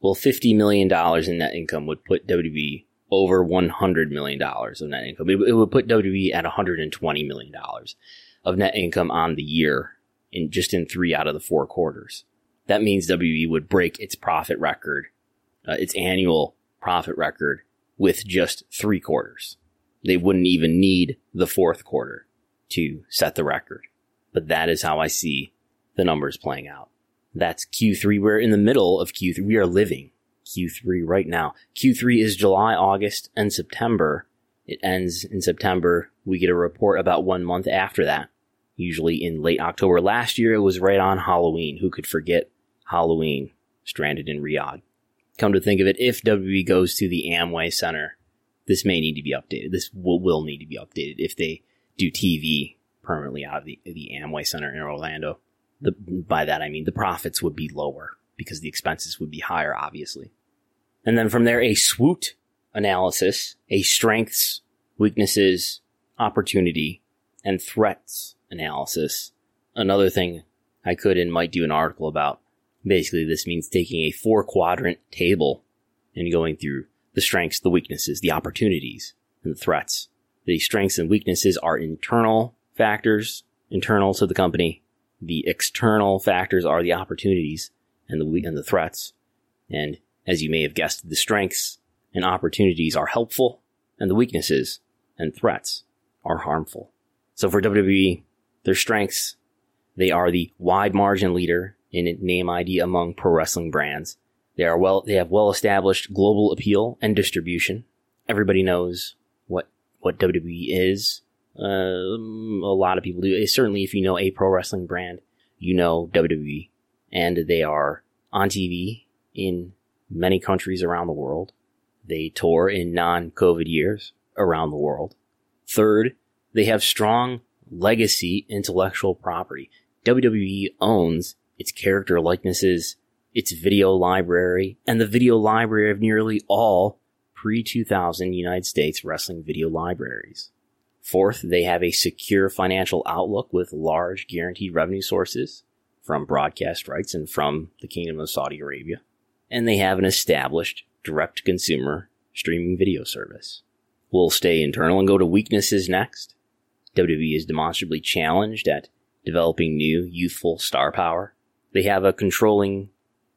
Well, $50 million in net income would put WWE over $100 million of net income. It, would put WWE at $120 million of net income on the year in just in three out of the four quarters. that means WWE would break its profit record, uh, its annual profit record with just three quarters. They wouldn't even need the fourth quarter to set the record. But that is how I see the numbers playing out. That's Q3. We're in the middle of Q3. We are living Q3 right now. Q3 is July, August, and September. It ends in September. We get a report about one month after that, usually in late October. Last year, it was right on Halloween. Who could forget Halloween stranded in Riyadh? Come to think of it, if WWE goes to the Amway Center, this may need to be updated. This will, will need to be updated if they do TV permanently out of the, the Amway Center in Orlando. The, by that I mean the profits would be lower because the expenses would be higher, obviously. And then from there, a SWOT analysis, a strengths, weaknesses, opportunity, and threats analysis. Another thing I could and might do an article about. Basically, this means taking a four quadrant table and going through the strengths, the weaknesses, the opportunities, and the threats. The strengths and weaknesses are internal factors, internal to the company. The external factors are the opportunities and the and the threats. And as you may have guessed, the strengths and opportunities are helpful, and the weaknesses and threats are harmful. So for WWE, their strengths, they are the wide margin leader in name ID among pro wrestling brands. They are well, they have well established global appeal and distribution. Everybody knows what, what WWE is. Um, a lot of people do. Certainly, if you know a pro wrestling brand, you know WWE. And they are on TV in many countries around the world. They tour in non COVID years around the world. Third, they have strong legacy intellectual property. WWE owns its character likenesses, its video library, and the video library of nearly all pre 2000 United States wrestling video libraries. Fourth, they have a secure financial outlook with large guaranteed revenue sources from broadcast rights and from the Kingdom of Saudi Arabia. And they have an established direct consumer streaming video service. We'll stay internal and go to weaknesses next. WWE is demonstrably challenged at developing new youthful star power. They have a controlling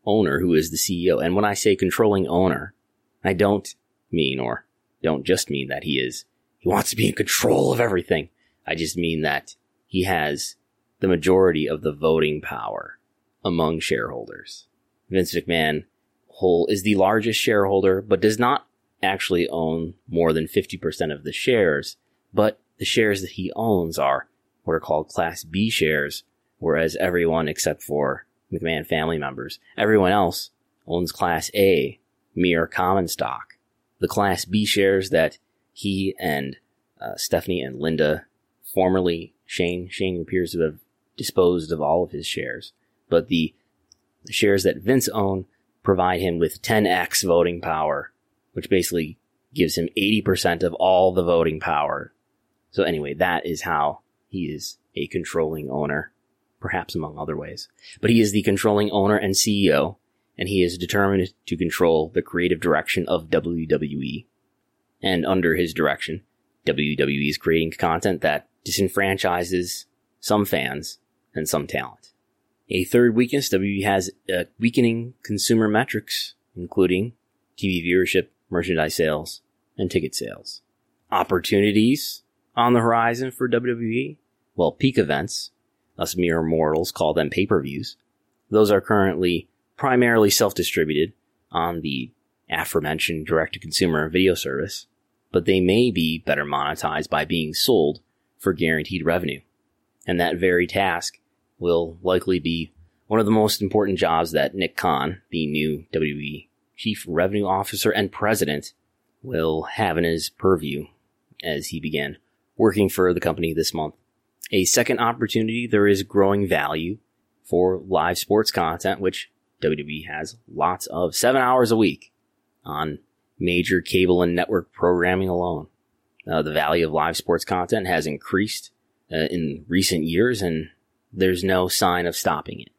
owner who is the CEO. And when I say controlling owner, I don't mean or don't just mean that he is, he wants to be in control of everything. I just mean that he has the majority of the voting power among shareholders. Vince McMahon whole is the largest shareholder, but does not actually own more than 50% of the shares, but the shares that he owns are what are called Class B shares, whereas everyone except for McMahon family members, everyone else owns Class A, mere common stock. The Class B shares that he and uh, Stephanie and Linda, formerly Shane, Shane appears to have disposed of all of his shares, but the, shares that Vince owned provide him with 10x voting power, which basically gives him 80% of all the voting power. So anyway, that is how he is a controlling owner, perhaps among other ways. But he is the controlling owner and CEO, and he is determined to control the creative direction of WWE. And under his direction, WWE is creating content that disenfranchises some fans and some talent. A third weakness, WWE has uh, weakening consumer metrics, including TV viewership, merchandise sales, and ticket sales. Opportunities on the horizon for WWE? Well, peak events, us mere mortals call them pay-per-views. Those are currently primarily self-distributed on the aforementioned direct-to-consumer video service, but they may be better monetized by being sold for guaranteed revenue. And that very task will likely be one of the most important jobs that Nick Khan, the new WWE Chief Revenue Officer and President, will have in his purview as he began working for the company this month. A second opportunity, there is growing value for live sports content, which WWE has lots of seven hours a week on major cable and network programming alone. Uh, the value of live sports content has increased uh, in recent years, and there's no sign of stopping it.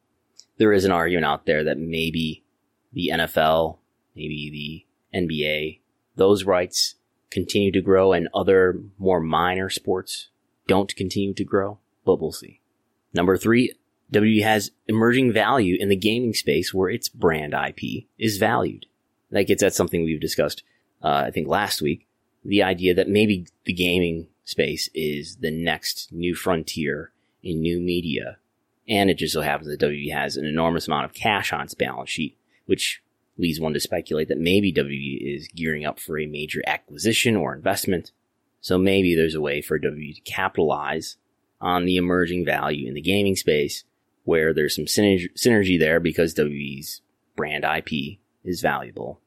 There is an argument out there that maybe the NFL, maybe the NBA, those rights continue to grow and other more minor sports don't continue to grow, but we'll see. Number three, WWE has emerging value in the gaming space where its brand IP is valued. That gets at something we've discussed, uh, I think last week. The idea that maybe the gaming space is the next new frontier in new media. And it just so happens that WWE has an enormous amount of cash on its balance sheet, which leads one to speculate that maybe WWE is gearing up for a major acquisition or investment. So maybe there's a way for WWE to capitalize on the emerging value in the gaming space where there's some synergy, synergy there because WWE's brand IP is valuable,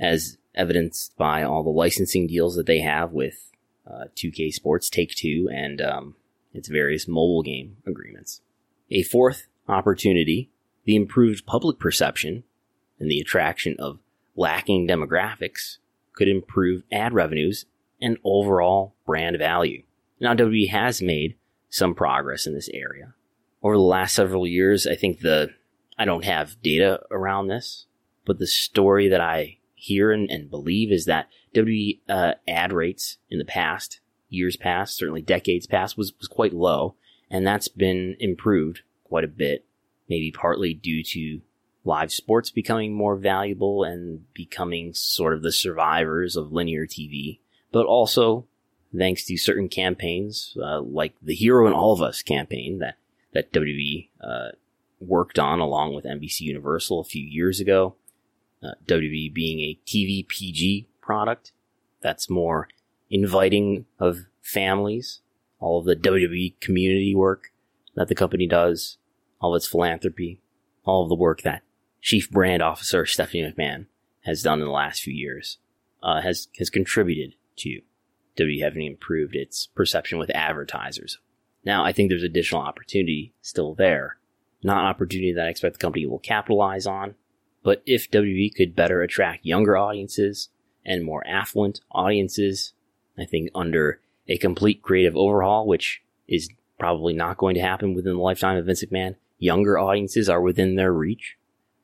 as evidenced by all the licensing deals that they have with uh, 2K Sports, Take Two, and um, its various mobile game agreements. A fourth opportunity, the improved public perception and the attraction of lacking demographics could improve ad revenues and overall brand value. Now, WWE has made some progress in this area. Over the last several years, I think the, I don't have data around this, but the story that I hear and, and believe is that WWE uh, ad rates in the past, years past, certainly decades past, was, was quite low. And that's been improved quite a bit, maybe partly due to live sports becoming more valuable and becoming sort of the survivors of linear TV, but also thanks to certain campaigns, uh, like the Hero in All of Us campaign that, that WWE, uh, worked on along with NBC Universal a few years ago. Uh, WWE being a TV PG product that's more inviting of families, all of the WWE community work that the company does, all of its philanthropy, all of the work that Chief Brand Officer Stephanie McMahon has done in the last few years, uh, has has contributed to WWE having improved its perception with advertisers. Now, I think there's additional opportunity still there, not opportunity that I expect the company will capitalize on, but if WWE could better attract younger audiences and more affluent audiences, I think under a complete creative overhaul, which is probably not going to happen within the lifetime of Vince McMahon, younger audiences are within their reach.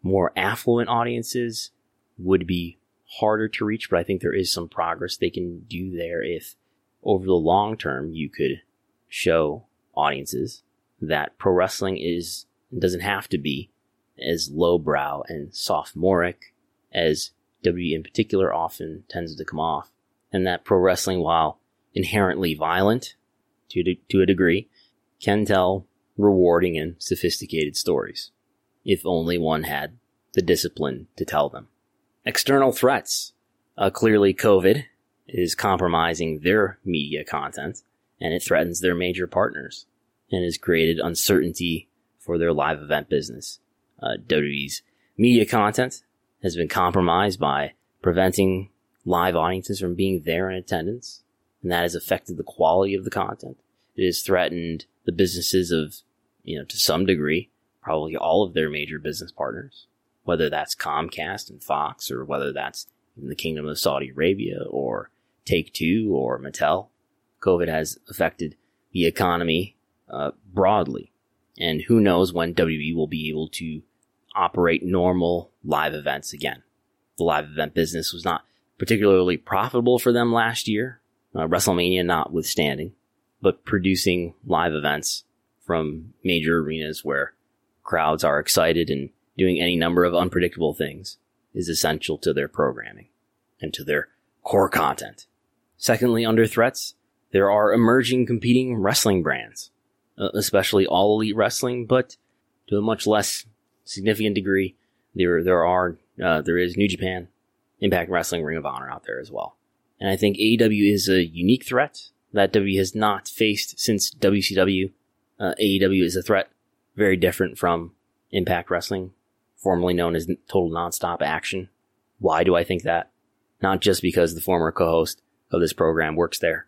More affluent audiences would be harder to reach, but I think there is some progress they can do there if over the long term you could show audiences that pro wrestling is doesn't have to be as lowbrow and sophomoric as WWE in particular often tends to come off, and that pro wrestling, while inherently violent to, to a degree, can tell rewarding and sophisticated stories if only one had the discipline to tell them. External threats. Uh, clearly, COVID is compromising their media content and it threatens their major partners and has created uncertainty for their live event business. Uh, WWE's media content has been compromised by preventing live audiences from being there in attendance, and that has affected the quality of the content. It has threatened the businesses of, you know, to some degree, probably all of their major business partners, whether that's Comcast and Fox or whether that's in the Kingdom of Saudi Arabia or Take Two or Mattel. COVID has affected the economy uh, broadly, and who knows when WWE will be able to operate normal live events again. The live event business was not particularly profitable for them last year, uh, WrestleMania notwithstanding, but producing live events from major arenas where crowds are excited and doing any number of unpredictable things is essential to their programming and to their core content. Secondly, under threats, there are emerging competing wrestling brands, uh, especially all elite wrestling, but to a much less significant degree, there there are uh, there is New Japan, Impact Wrestling, Ring of Honor out there as well. And I think AEW is a unique threat that W has not faced since WCW. Uh, AEW is a threat very different from Impact Wrestling, formerly known as Total Nonstop Action. Why do I think that? Not just because the former co-host of this program works there.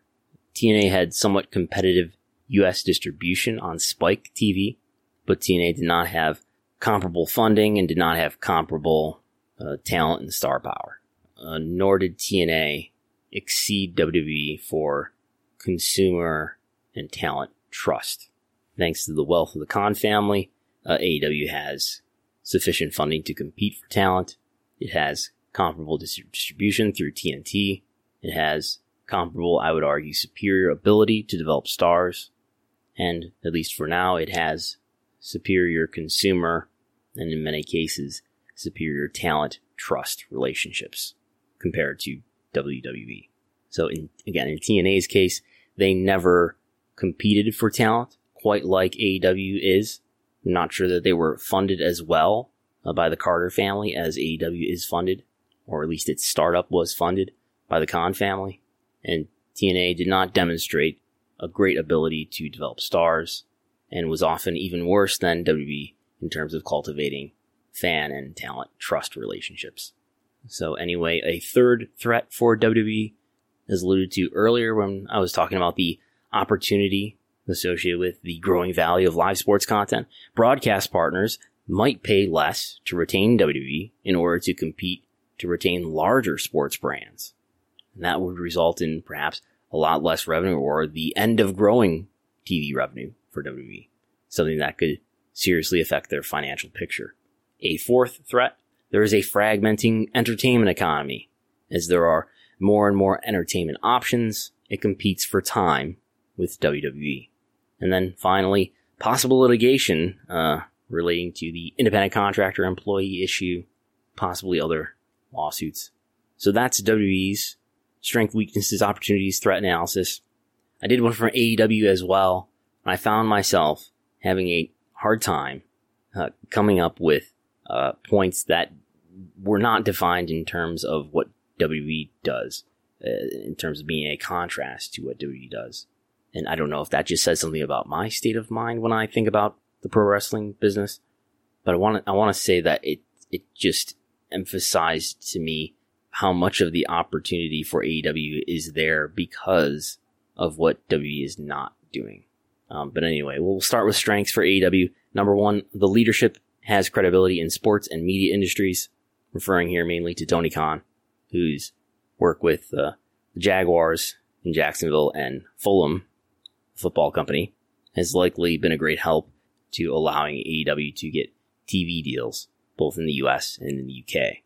TNA had somewhat competitive US distribution on Spike TV, but TNA did not have comparable funding and did not have comparable uh, talent and star power. Uh, nor did TNA exceed WWE for consumer and talent trust. Thanks to the wealth of the Khan family, uh, AEW has sufficient funding to compete for talent. It has comparable distribution through TNT. It has comparable, I would argue, superior ability to develop stars. And at least for now, it has superior consumer, and in many cases, superior talent trust relationships compared to WWE. So in, again, in TNA's case, they never competed for talent quite like AEW is. I'm not sure that they were funded as well uh, by the Carter family as AEW is funded, or at least its startup was funded by the Khan family. And TNA did not demonstrate a great ability to develop stars and was often even worse than WWE in terms of cultivating fan and talent trust relationships. So anyway, a third threat for WWE, as alluded to earlier when I was talking about the opportunity associated with the growing value of live sports content, broadcast partners might pay less to retain WWE in order to compete to retain larger sports brands. And that would result in perhaps a lot less revenue or the end of growing TV revenue for WWE, something that could seriously affect their financial picture. A fourth threat, there is a fragmenting entertainment economy. As there are more and more entertainment options, it competes for time with WWE. And then finally, possible litigation uh, relating to the independent contractor employee issue, possibly other lawsuits. So that's WWE's strength, weaknesses, opportunities, threat analysis. I did one for AEW as well. I found myself having a hard time uh, coming up with uh, points that were not defined in terms of what WWE does, uh, in terms of being a contrast to what WWE does. And I don't know if that just says something about my state of mind when I think about the pro wrestling business, but I want to I want to say that it it just emphasized to me how much of the opportunity for AEW is there because of what WWE is not doing. Um, but anyway, we'll start with strengths for AEW. Number one, the leadership has credibility in sports and media industries, referring here mainly to Tony Khan, who's worked with uh, the Jaguars in Jacksonville and Fulham Football Company, has likely been a great help to allowing AEW to get TV deals, both in the US and in the UK.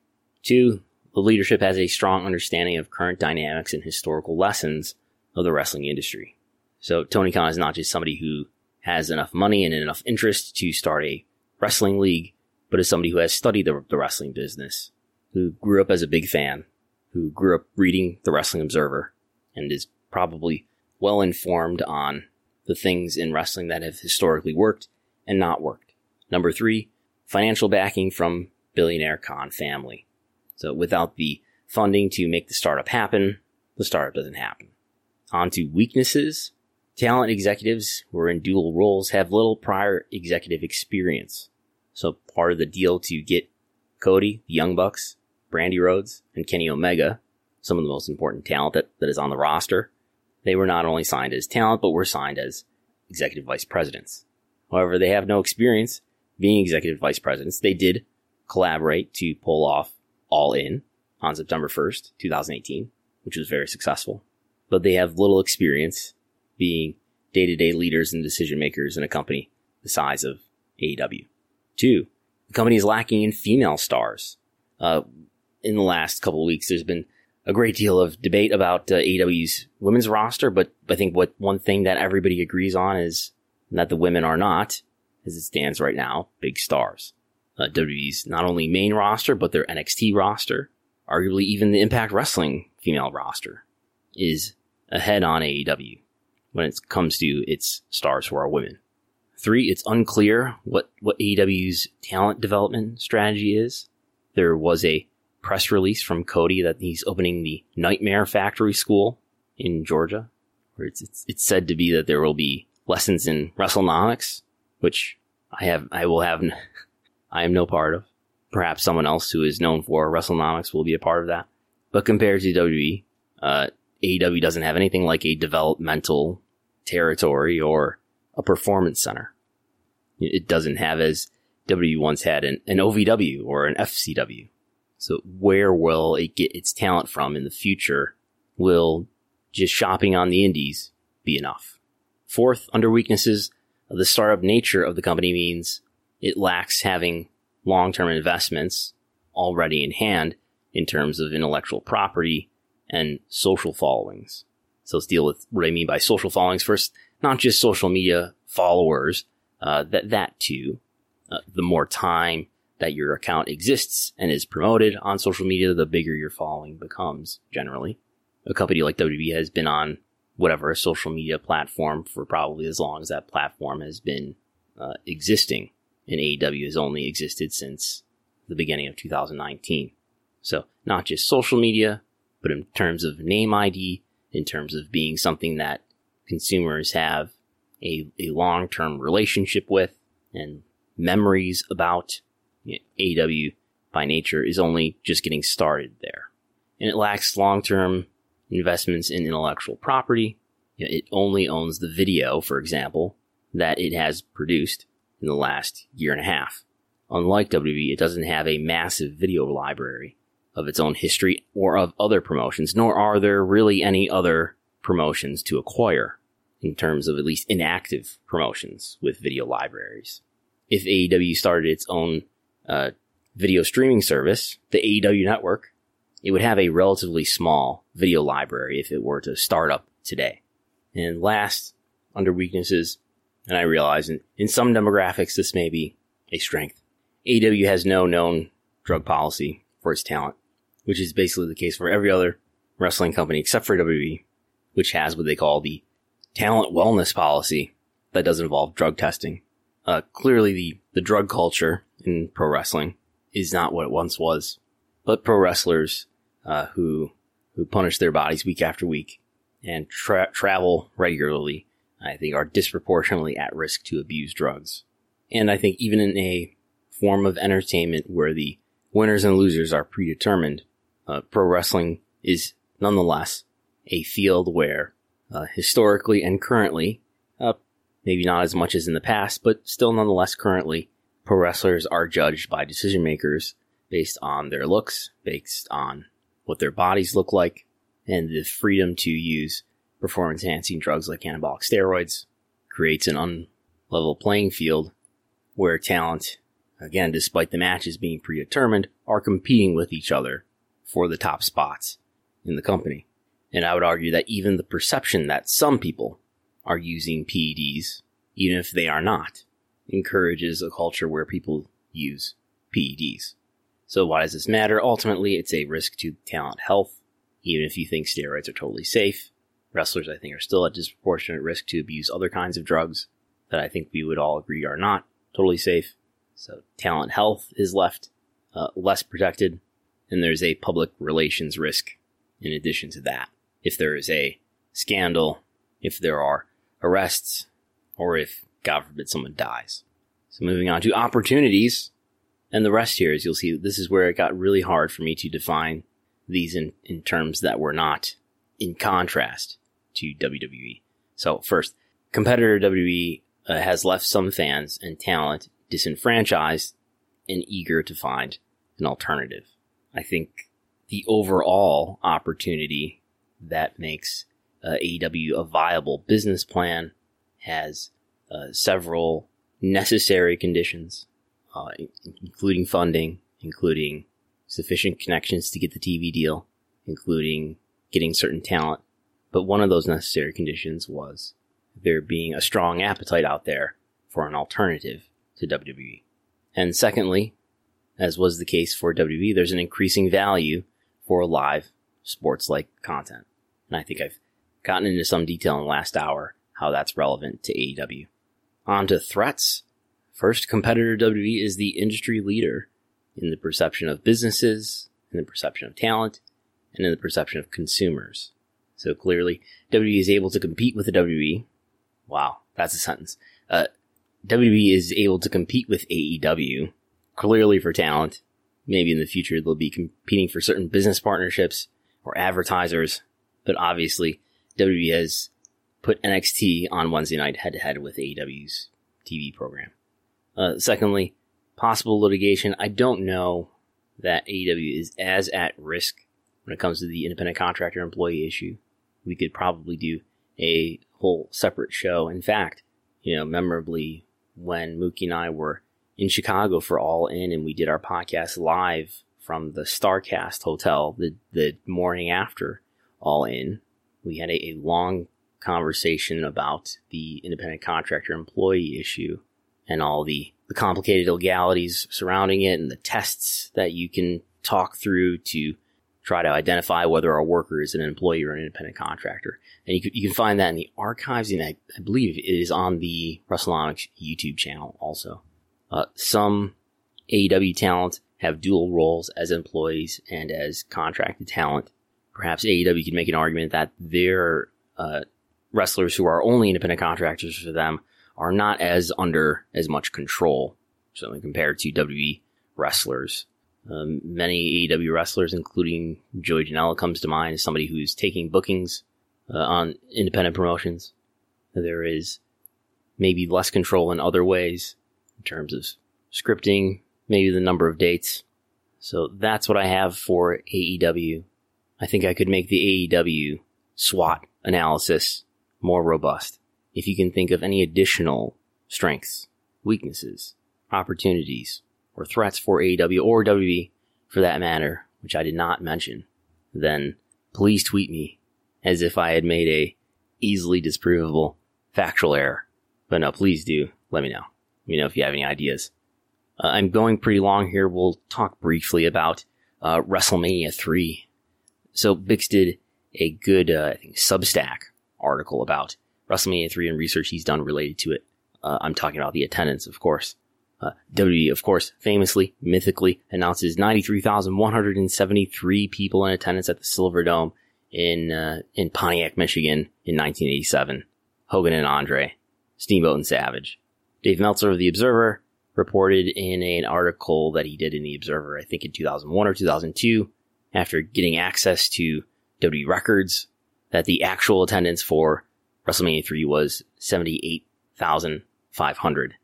Two, the leadership has a strong understanding of current dynamics and historical lessons of the wrestling industry. So Tony Khan is not just somebody who has enough money and enough interest to start a wrestling league, but is somebody who has studied the, the wrestling business, who grew up as a big fan, who grew up reading the Wrestling Observer, and is probably well informed on the things in wrestling that have historically worked and not worked. Number three, financial backing from billionaire Khan family. So without the funding to make the startup happen, the startup doesn't happen. On to weaknesses. Talent executives who are in dual roles have little prior executive experience. So part of the deal to get Cody, the Young Bucks, Brandi Rhodes, and Kenny Omega, some of the most important talent that, that is on the roster, they were not only signed as talent, but were signed as executive vice presidents. However, they have no experience being executive vice presidents. They did collaborate to pull off All In on September 1st, 2018, which was very successful. But they have little experience being day to day leaders and decision makers in a company the size of AEW. Two, the company is lacking in female stars. Uh, in the last couple of weeks, there's been a great deal of debate about uh, AEW's women's roster, but I think what one thing that everybody agrees on is that the women are not, as it stands right now, big stars. Uh, WWE's not only main roster, but their NXT roster, arguably even the Impact Wrestling female roster, is ahead on AEW when it comes to its stars who are women. Three, it's unclear what, what AEW's talent development strategy is. There was a press release from Cody that he's opening the Nightmare Factory School in Georgia, where it's, it's, it's said to be that there will be lessons in WrestleNomics, which I have, I will have, I am no part of. Perhaps someone else who is known for WrestleNomics will be a part of that. But compared to WWE, uh, AEW doesn't have anything like a developmental territory or a performance center. It doesn't have as W once had an, an OVW or an FCW. So where will it get its talent from in the future? Will just shopping on the indies be enough? Fourth, under weaknesses, the startup nature of the company means it lacks having long-term investments already in hand in terms of intellectual property and social followings. So let's deal with what I mean by social followings first. Not just social media followers, uh, that that too, uh, the more time that your account exists and is promoted on social media, the bigger your following becomes. Generally, a company like WWE has been on whatever social media platform for probably as long as that platform has been uh, existing, and AEW has only existed since the beginning of 2019. So not just social media, but in terms of name ID, in terms of being something that consumers have a, a long term relationship with and memories about. You know, AEW by nature is only just getting started there. And it lacks long term investments in intellectual property. You know, it only owns the video, for example, that it has produced in the last year and a half. Unlike WWE, it doesn't have a massive video library of its own history or of other promotions, nor are there really any other promotions to acquire in terms of at least inactive promotions with video libraries. If AEW started its own uh, video streaming service, the AEW network, it would have a relatively small video library if it were to start up today. And last, under weaknesses, and I realize in, in some demographics this may be a strength. AEW has no known drug policy for its talent, which is basically the case for every other wrestling company except for WWE, which has what they call the talent wellness policy that does involve drug testing. Uh, clearly, the, the drug culture in pro wrestling is not what it once was, but pro wrestlers uh, who who punish their bodies week after week and tra- travel regularly, I think, are disproportionately at risk to abuse drugs. And I think even in a form of entertainment where the winners and losers are predetermined, uh, pro wrestling is nonetheless a field where uh, historically and currently, uh, maybe not as much as in the past, but still nonetheless currently, pro wrestlers are judged by decision makers based on their looks, based on what their bodies look like, and the freedom to use performance enhancing drugs like anabolic steroids creates an unlevel playing field where talent, again, despite the matches being predetermined, are competing with each other for the top spots in the company. And I would argue that even the perception that some people are using PEDs, even if they are not, encourages a culture where people use PEDs. So why does this matter? Ultimately, it's a risk to talent health, even if you think steroids are totally safe. Wrestlers, I think, are still at disproportionate risk to abuse other kinds of drugs that I think we would all agree are not totally safe. So talent health is left uh, less protected, and there's a public relations risk in addition to that if there is a scandal, if there are arrests, or if, God forbid, someone dies. So moving on to opportunities. And the rest here is you'll see this is where it got really hard for me to define these in, in terms that were not in contrast to WWE. So first, competitor WWE uh, has left some fans and talent disenfranchised and eager to find an alternative. I think the overall opportunity that makes uh, AEW a viable business plan, has uh, several necessary conditions, uh, including funding, including sufficient connections to get the TV deal, including getting certain talent. But one of those necessary conditions was there being a strong appetite out there for an alternative to WWE. And secondly, as was the case for WWE, there's an increasing value for live sports like content. And I think I've gotten into some detail in the last hour how that's relevant to AEW. On to threats. First, competitor WWE is the industry leader in the perception of businesses, in the perception of talent, and in the perception of consumers. So clearly, WWE is able to compete with the WWE. Wow, that's a sentence. Uh, WWE is able to compete with AEW, clearly for talent. Maybe in the future they'll be competing for certain business partnerships or advertisers but obviously WWE has put NXT on Wednesday night head to head with AEW's TV program. Uh, secondly, possible litigation. I don't know that AEW is as at risk when it comes to the independent contractor employee issue. We could probably do a whole separate show. In fact, you know, memorably when Mookie and I were in Chicago for All In and we did our podcast live from the Starrcast Hotel the, the morning after all in. We had a, a long conversation about the independent contractor employee issue and all the, the complicated legalities surrounding it and the tests that you can talk through to try to identify whether a worker is an employee or an independent contractor. And you you can find that in the archives, and I, I believe it is on the WrestleNomics YouTube channel also. Uh, some AEW talent have dual roles as employees and as contracted talent. Perhaps AEW could make an argument that their uh, wrestlers who are only independent contractors for them are not as under as much control, certainly compared to WWE wrestlers. Um, many AEW wrestlers, including Joey Janela, comes to mind as somebody who's taking bookings uh, on independent promotions. There is maybe less control in other ways terms of scripting, maybe the number of dates. So that's what I have for AEW. I think I could make the AEW SWOT analysis more robust. If you can think of any additional strengths, weaknesses, opportunities, or threats for AEW or WWE for that matter, which I did not mention, then please tweet me as if I had made a easily disprovable factual error. But no, please do let me know. Let me know if you have any ideas. Uh, I'm going pretty long here. We'll talk briefly about uh, WrestleMania 3. So Bix did a good, uh, I think, Substack article about WrestleMania 3 and research he's done related to it. Uh, I'm talking about the attendance, of course. Uh, WWE, of course, famously, mythically announces 93,173 people in attendance at the Silver Dome in uh, in Pontiac, Michigan, in 1987. Hogan and Andre, Steamboat and Savage. Dave Meltzer of the Observer reported in an article that he did in the Observer, I think in 2001 or 2002, after getting access to WWE records, that the actual attendance for WrestleMania 3 was 78,500.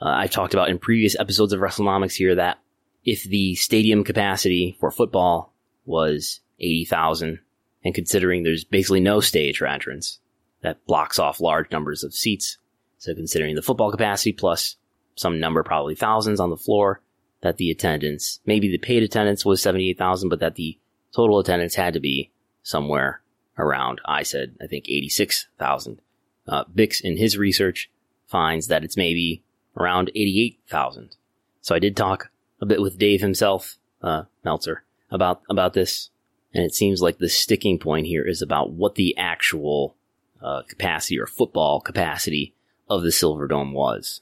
Uh, I've talked about in previous episodes of WrestleNomics here that if the stadium capacity for football was 80,000, and considering there's basically no stage or entrance that blocks off large numbers of seats, so considering the football capacity plus some number, probably thousands on the floor, that the attendance, maybe the paid attendance was 78,000, but that the total attendance had to be somewhere around, I said, I think 86,000. Uh, Bix in his research finds that it's maybe around 88,000. So I did talk a bit with Dave himself, uh, Meltzer, about, about this. And it seems like the sticking point here is about what the actual, uh, capacity or football capacity of the Silver Dome was.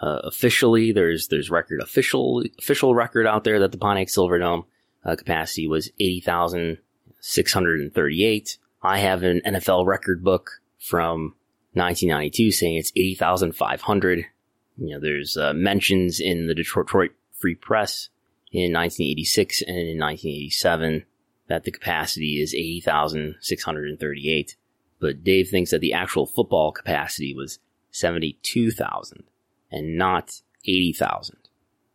Uh, officially, there's, there's record, official, official record out there that the Pontiac Silver Dome, uh, capacity was 80,638. I have an NFL record book from 1992 saying it's 80,500. You know, there's uh, mentions in the Detroit Free Press in 1986 and in 1987 that the capacity is 80,638. But Dave thinks that the actual football capacity was 72,000 and not 80,000.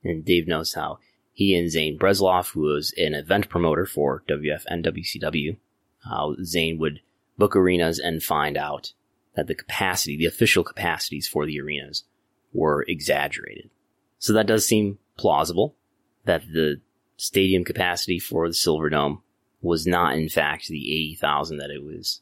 And Dave knows how he and Zane Bresloff, who was an event promoter for WF and WCW, how Zane would book arenas and find out that the capacity, the official capacities for the arenas were exaggerated. So that does seem plausible that the stadium capacity for the Silver Dome was not in fact the 80,000 that it was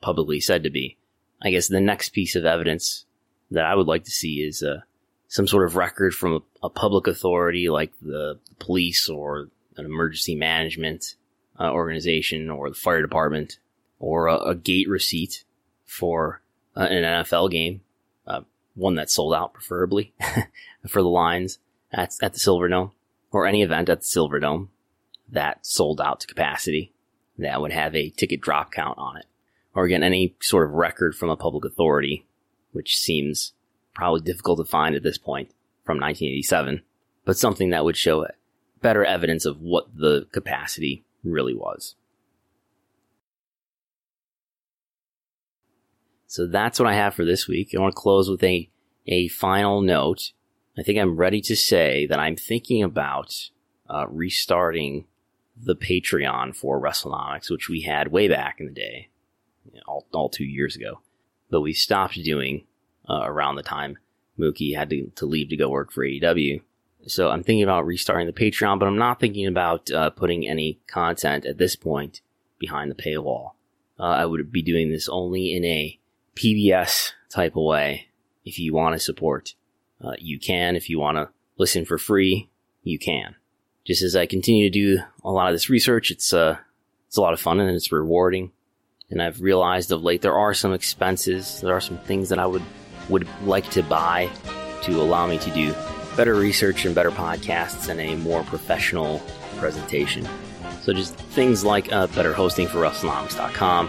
publicly said to be. I guess the next piece of evidence that I would like to see is uh, some sort of record from a, a, public authority like the police or an emergency management uh, organization or the fire department or a, a gate receipt for uh, an NFL game, uh, one that sold out preferably for the Lions at, at the Silverdome or any event at the Silverdome that sold out to capacity that would have a ticket drop count on it. Or again, any sort of record from a public authority, which seems probably difficult to find at this point from 1987, but something that would show better evidence of what the capacity really was. So that's what I have for this week. I want to close with a, a final note. I think I'm ready to say that I'm thinking about uh, restarting the Patreon for WrestleNomics, which we had way back in the day, all, all two years ago, but we stopped doing uh, around the time Mookie had to, to leave to go work for AEW. So I'm thinking about restarting the Patreon, but I'm not thinking about uh, putting any content at this point behind the paywall. Uh, I would be doing this only in a PBS type of way if you want to support uh, you can. If you want to listen for free, you can. Just as I continue to do a lot of this research, it's uh, it's a lot of fun and it's rewarding. And I've realized of late there are some expenses, there are some things that I would would like to buy to allow me to do better research and better podcasts and a more professional presentation. So just things like uh, better hosting for WrestleNomics.com,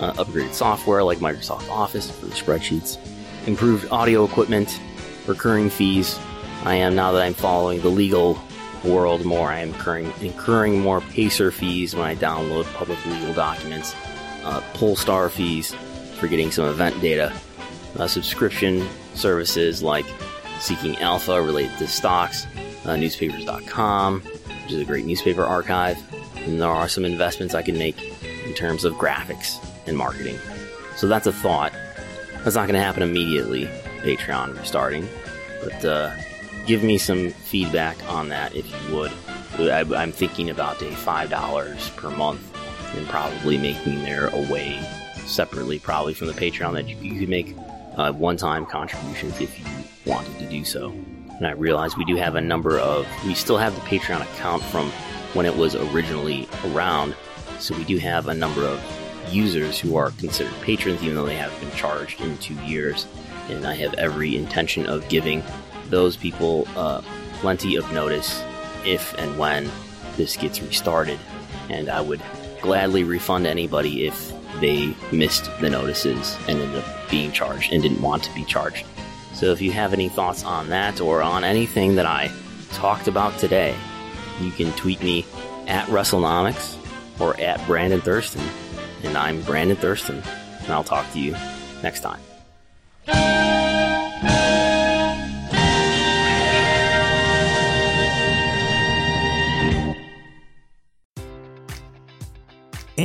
uh, upgraded software like Microsoft Office for the spreadsheets, improved audio equipment, recurring fees. I am now that I'm following the legal world more. I am incurring, incurring more Pacer fees when I download public legal documents, uh, Pollstar fees for getting some event data, uh, subscription services like Seeking Alpha related to stocks, uh, newspapers.com, which is a great newspaper archive. And there are some investments I can make in terms of graphics and marketing. So that's a thought. That's not going to happen immediately, Patreon restarting. But uh, give me some feedback on that if you would. I, am thinking about a $5 per month and probably making there a way separately, probably from the Patreon, that you, you could make uh, one time contributions if you wanted to do so. And I realize we do have a number of, we still have the Patreon account from when it was originally around. So we do have a number of users who are considered patrons, even though they have been charged in two years. And I have every intention of giving those people uh, plenty of notice if and when this gets restarted. And I would gladly refund anybody if they missed the notices and ended up being charged and didn't want to be charged. So if you have any thoughts on that or on anything that I talked about today, you can tweet me at WrestleNomics or at Brandon Thurston. And I'm Brandon Thurston, and I'll talk to you next time.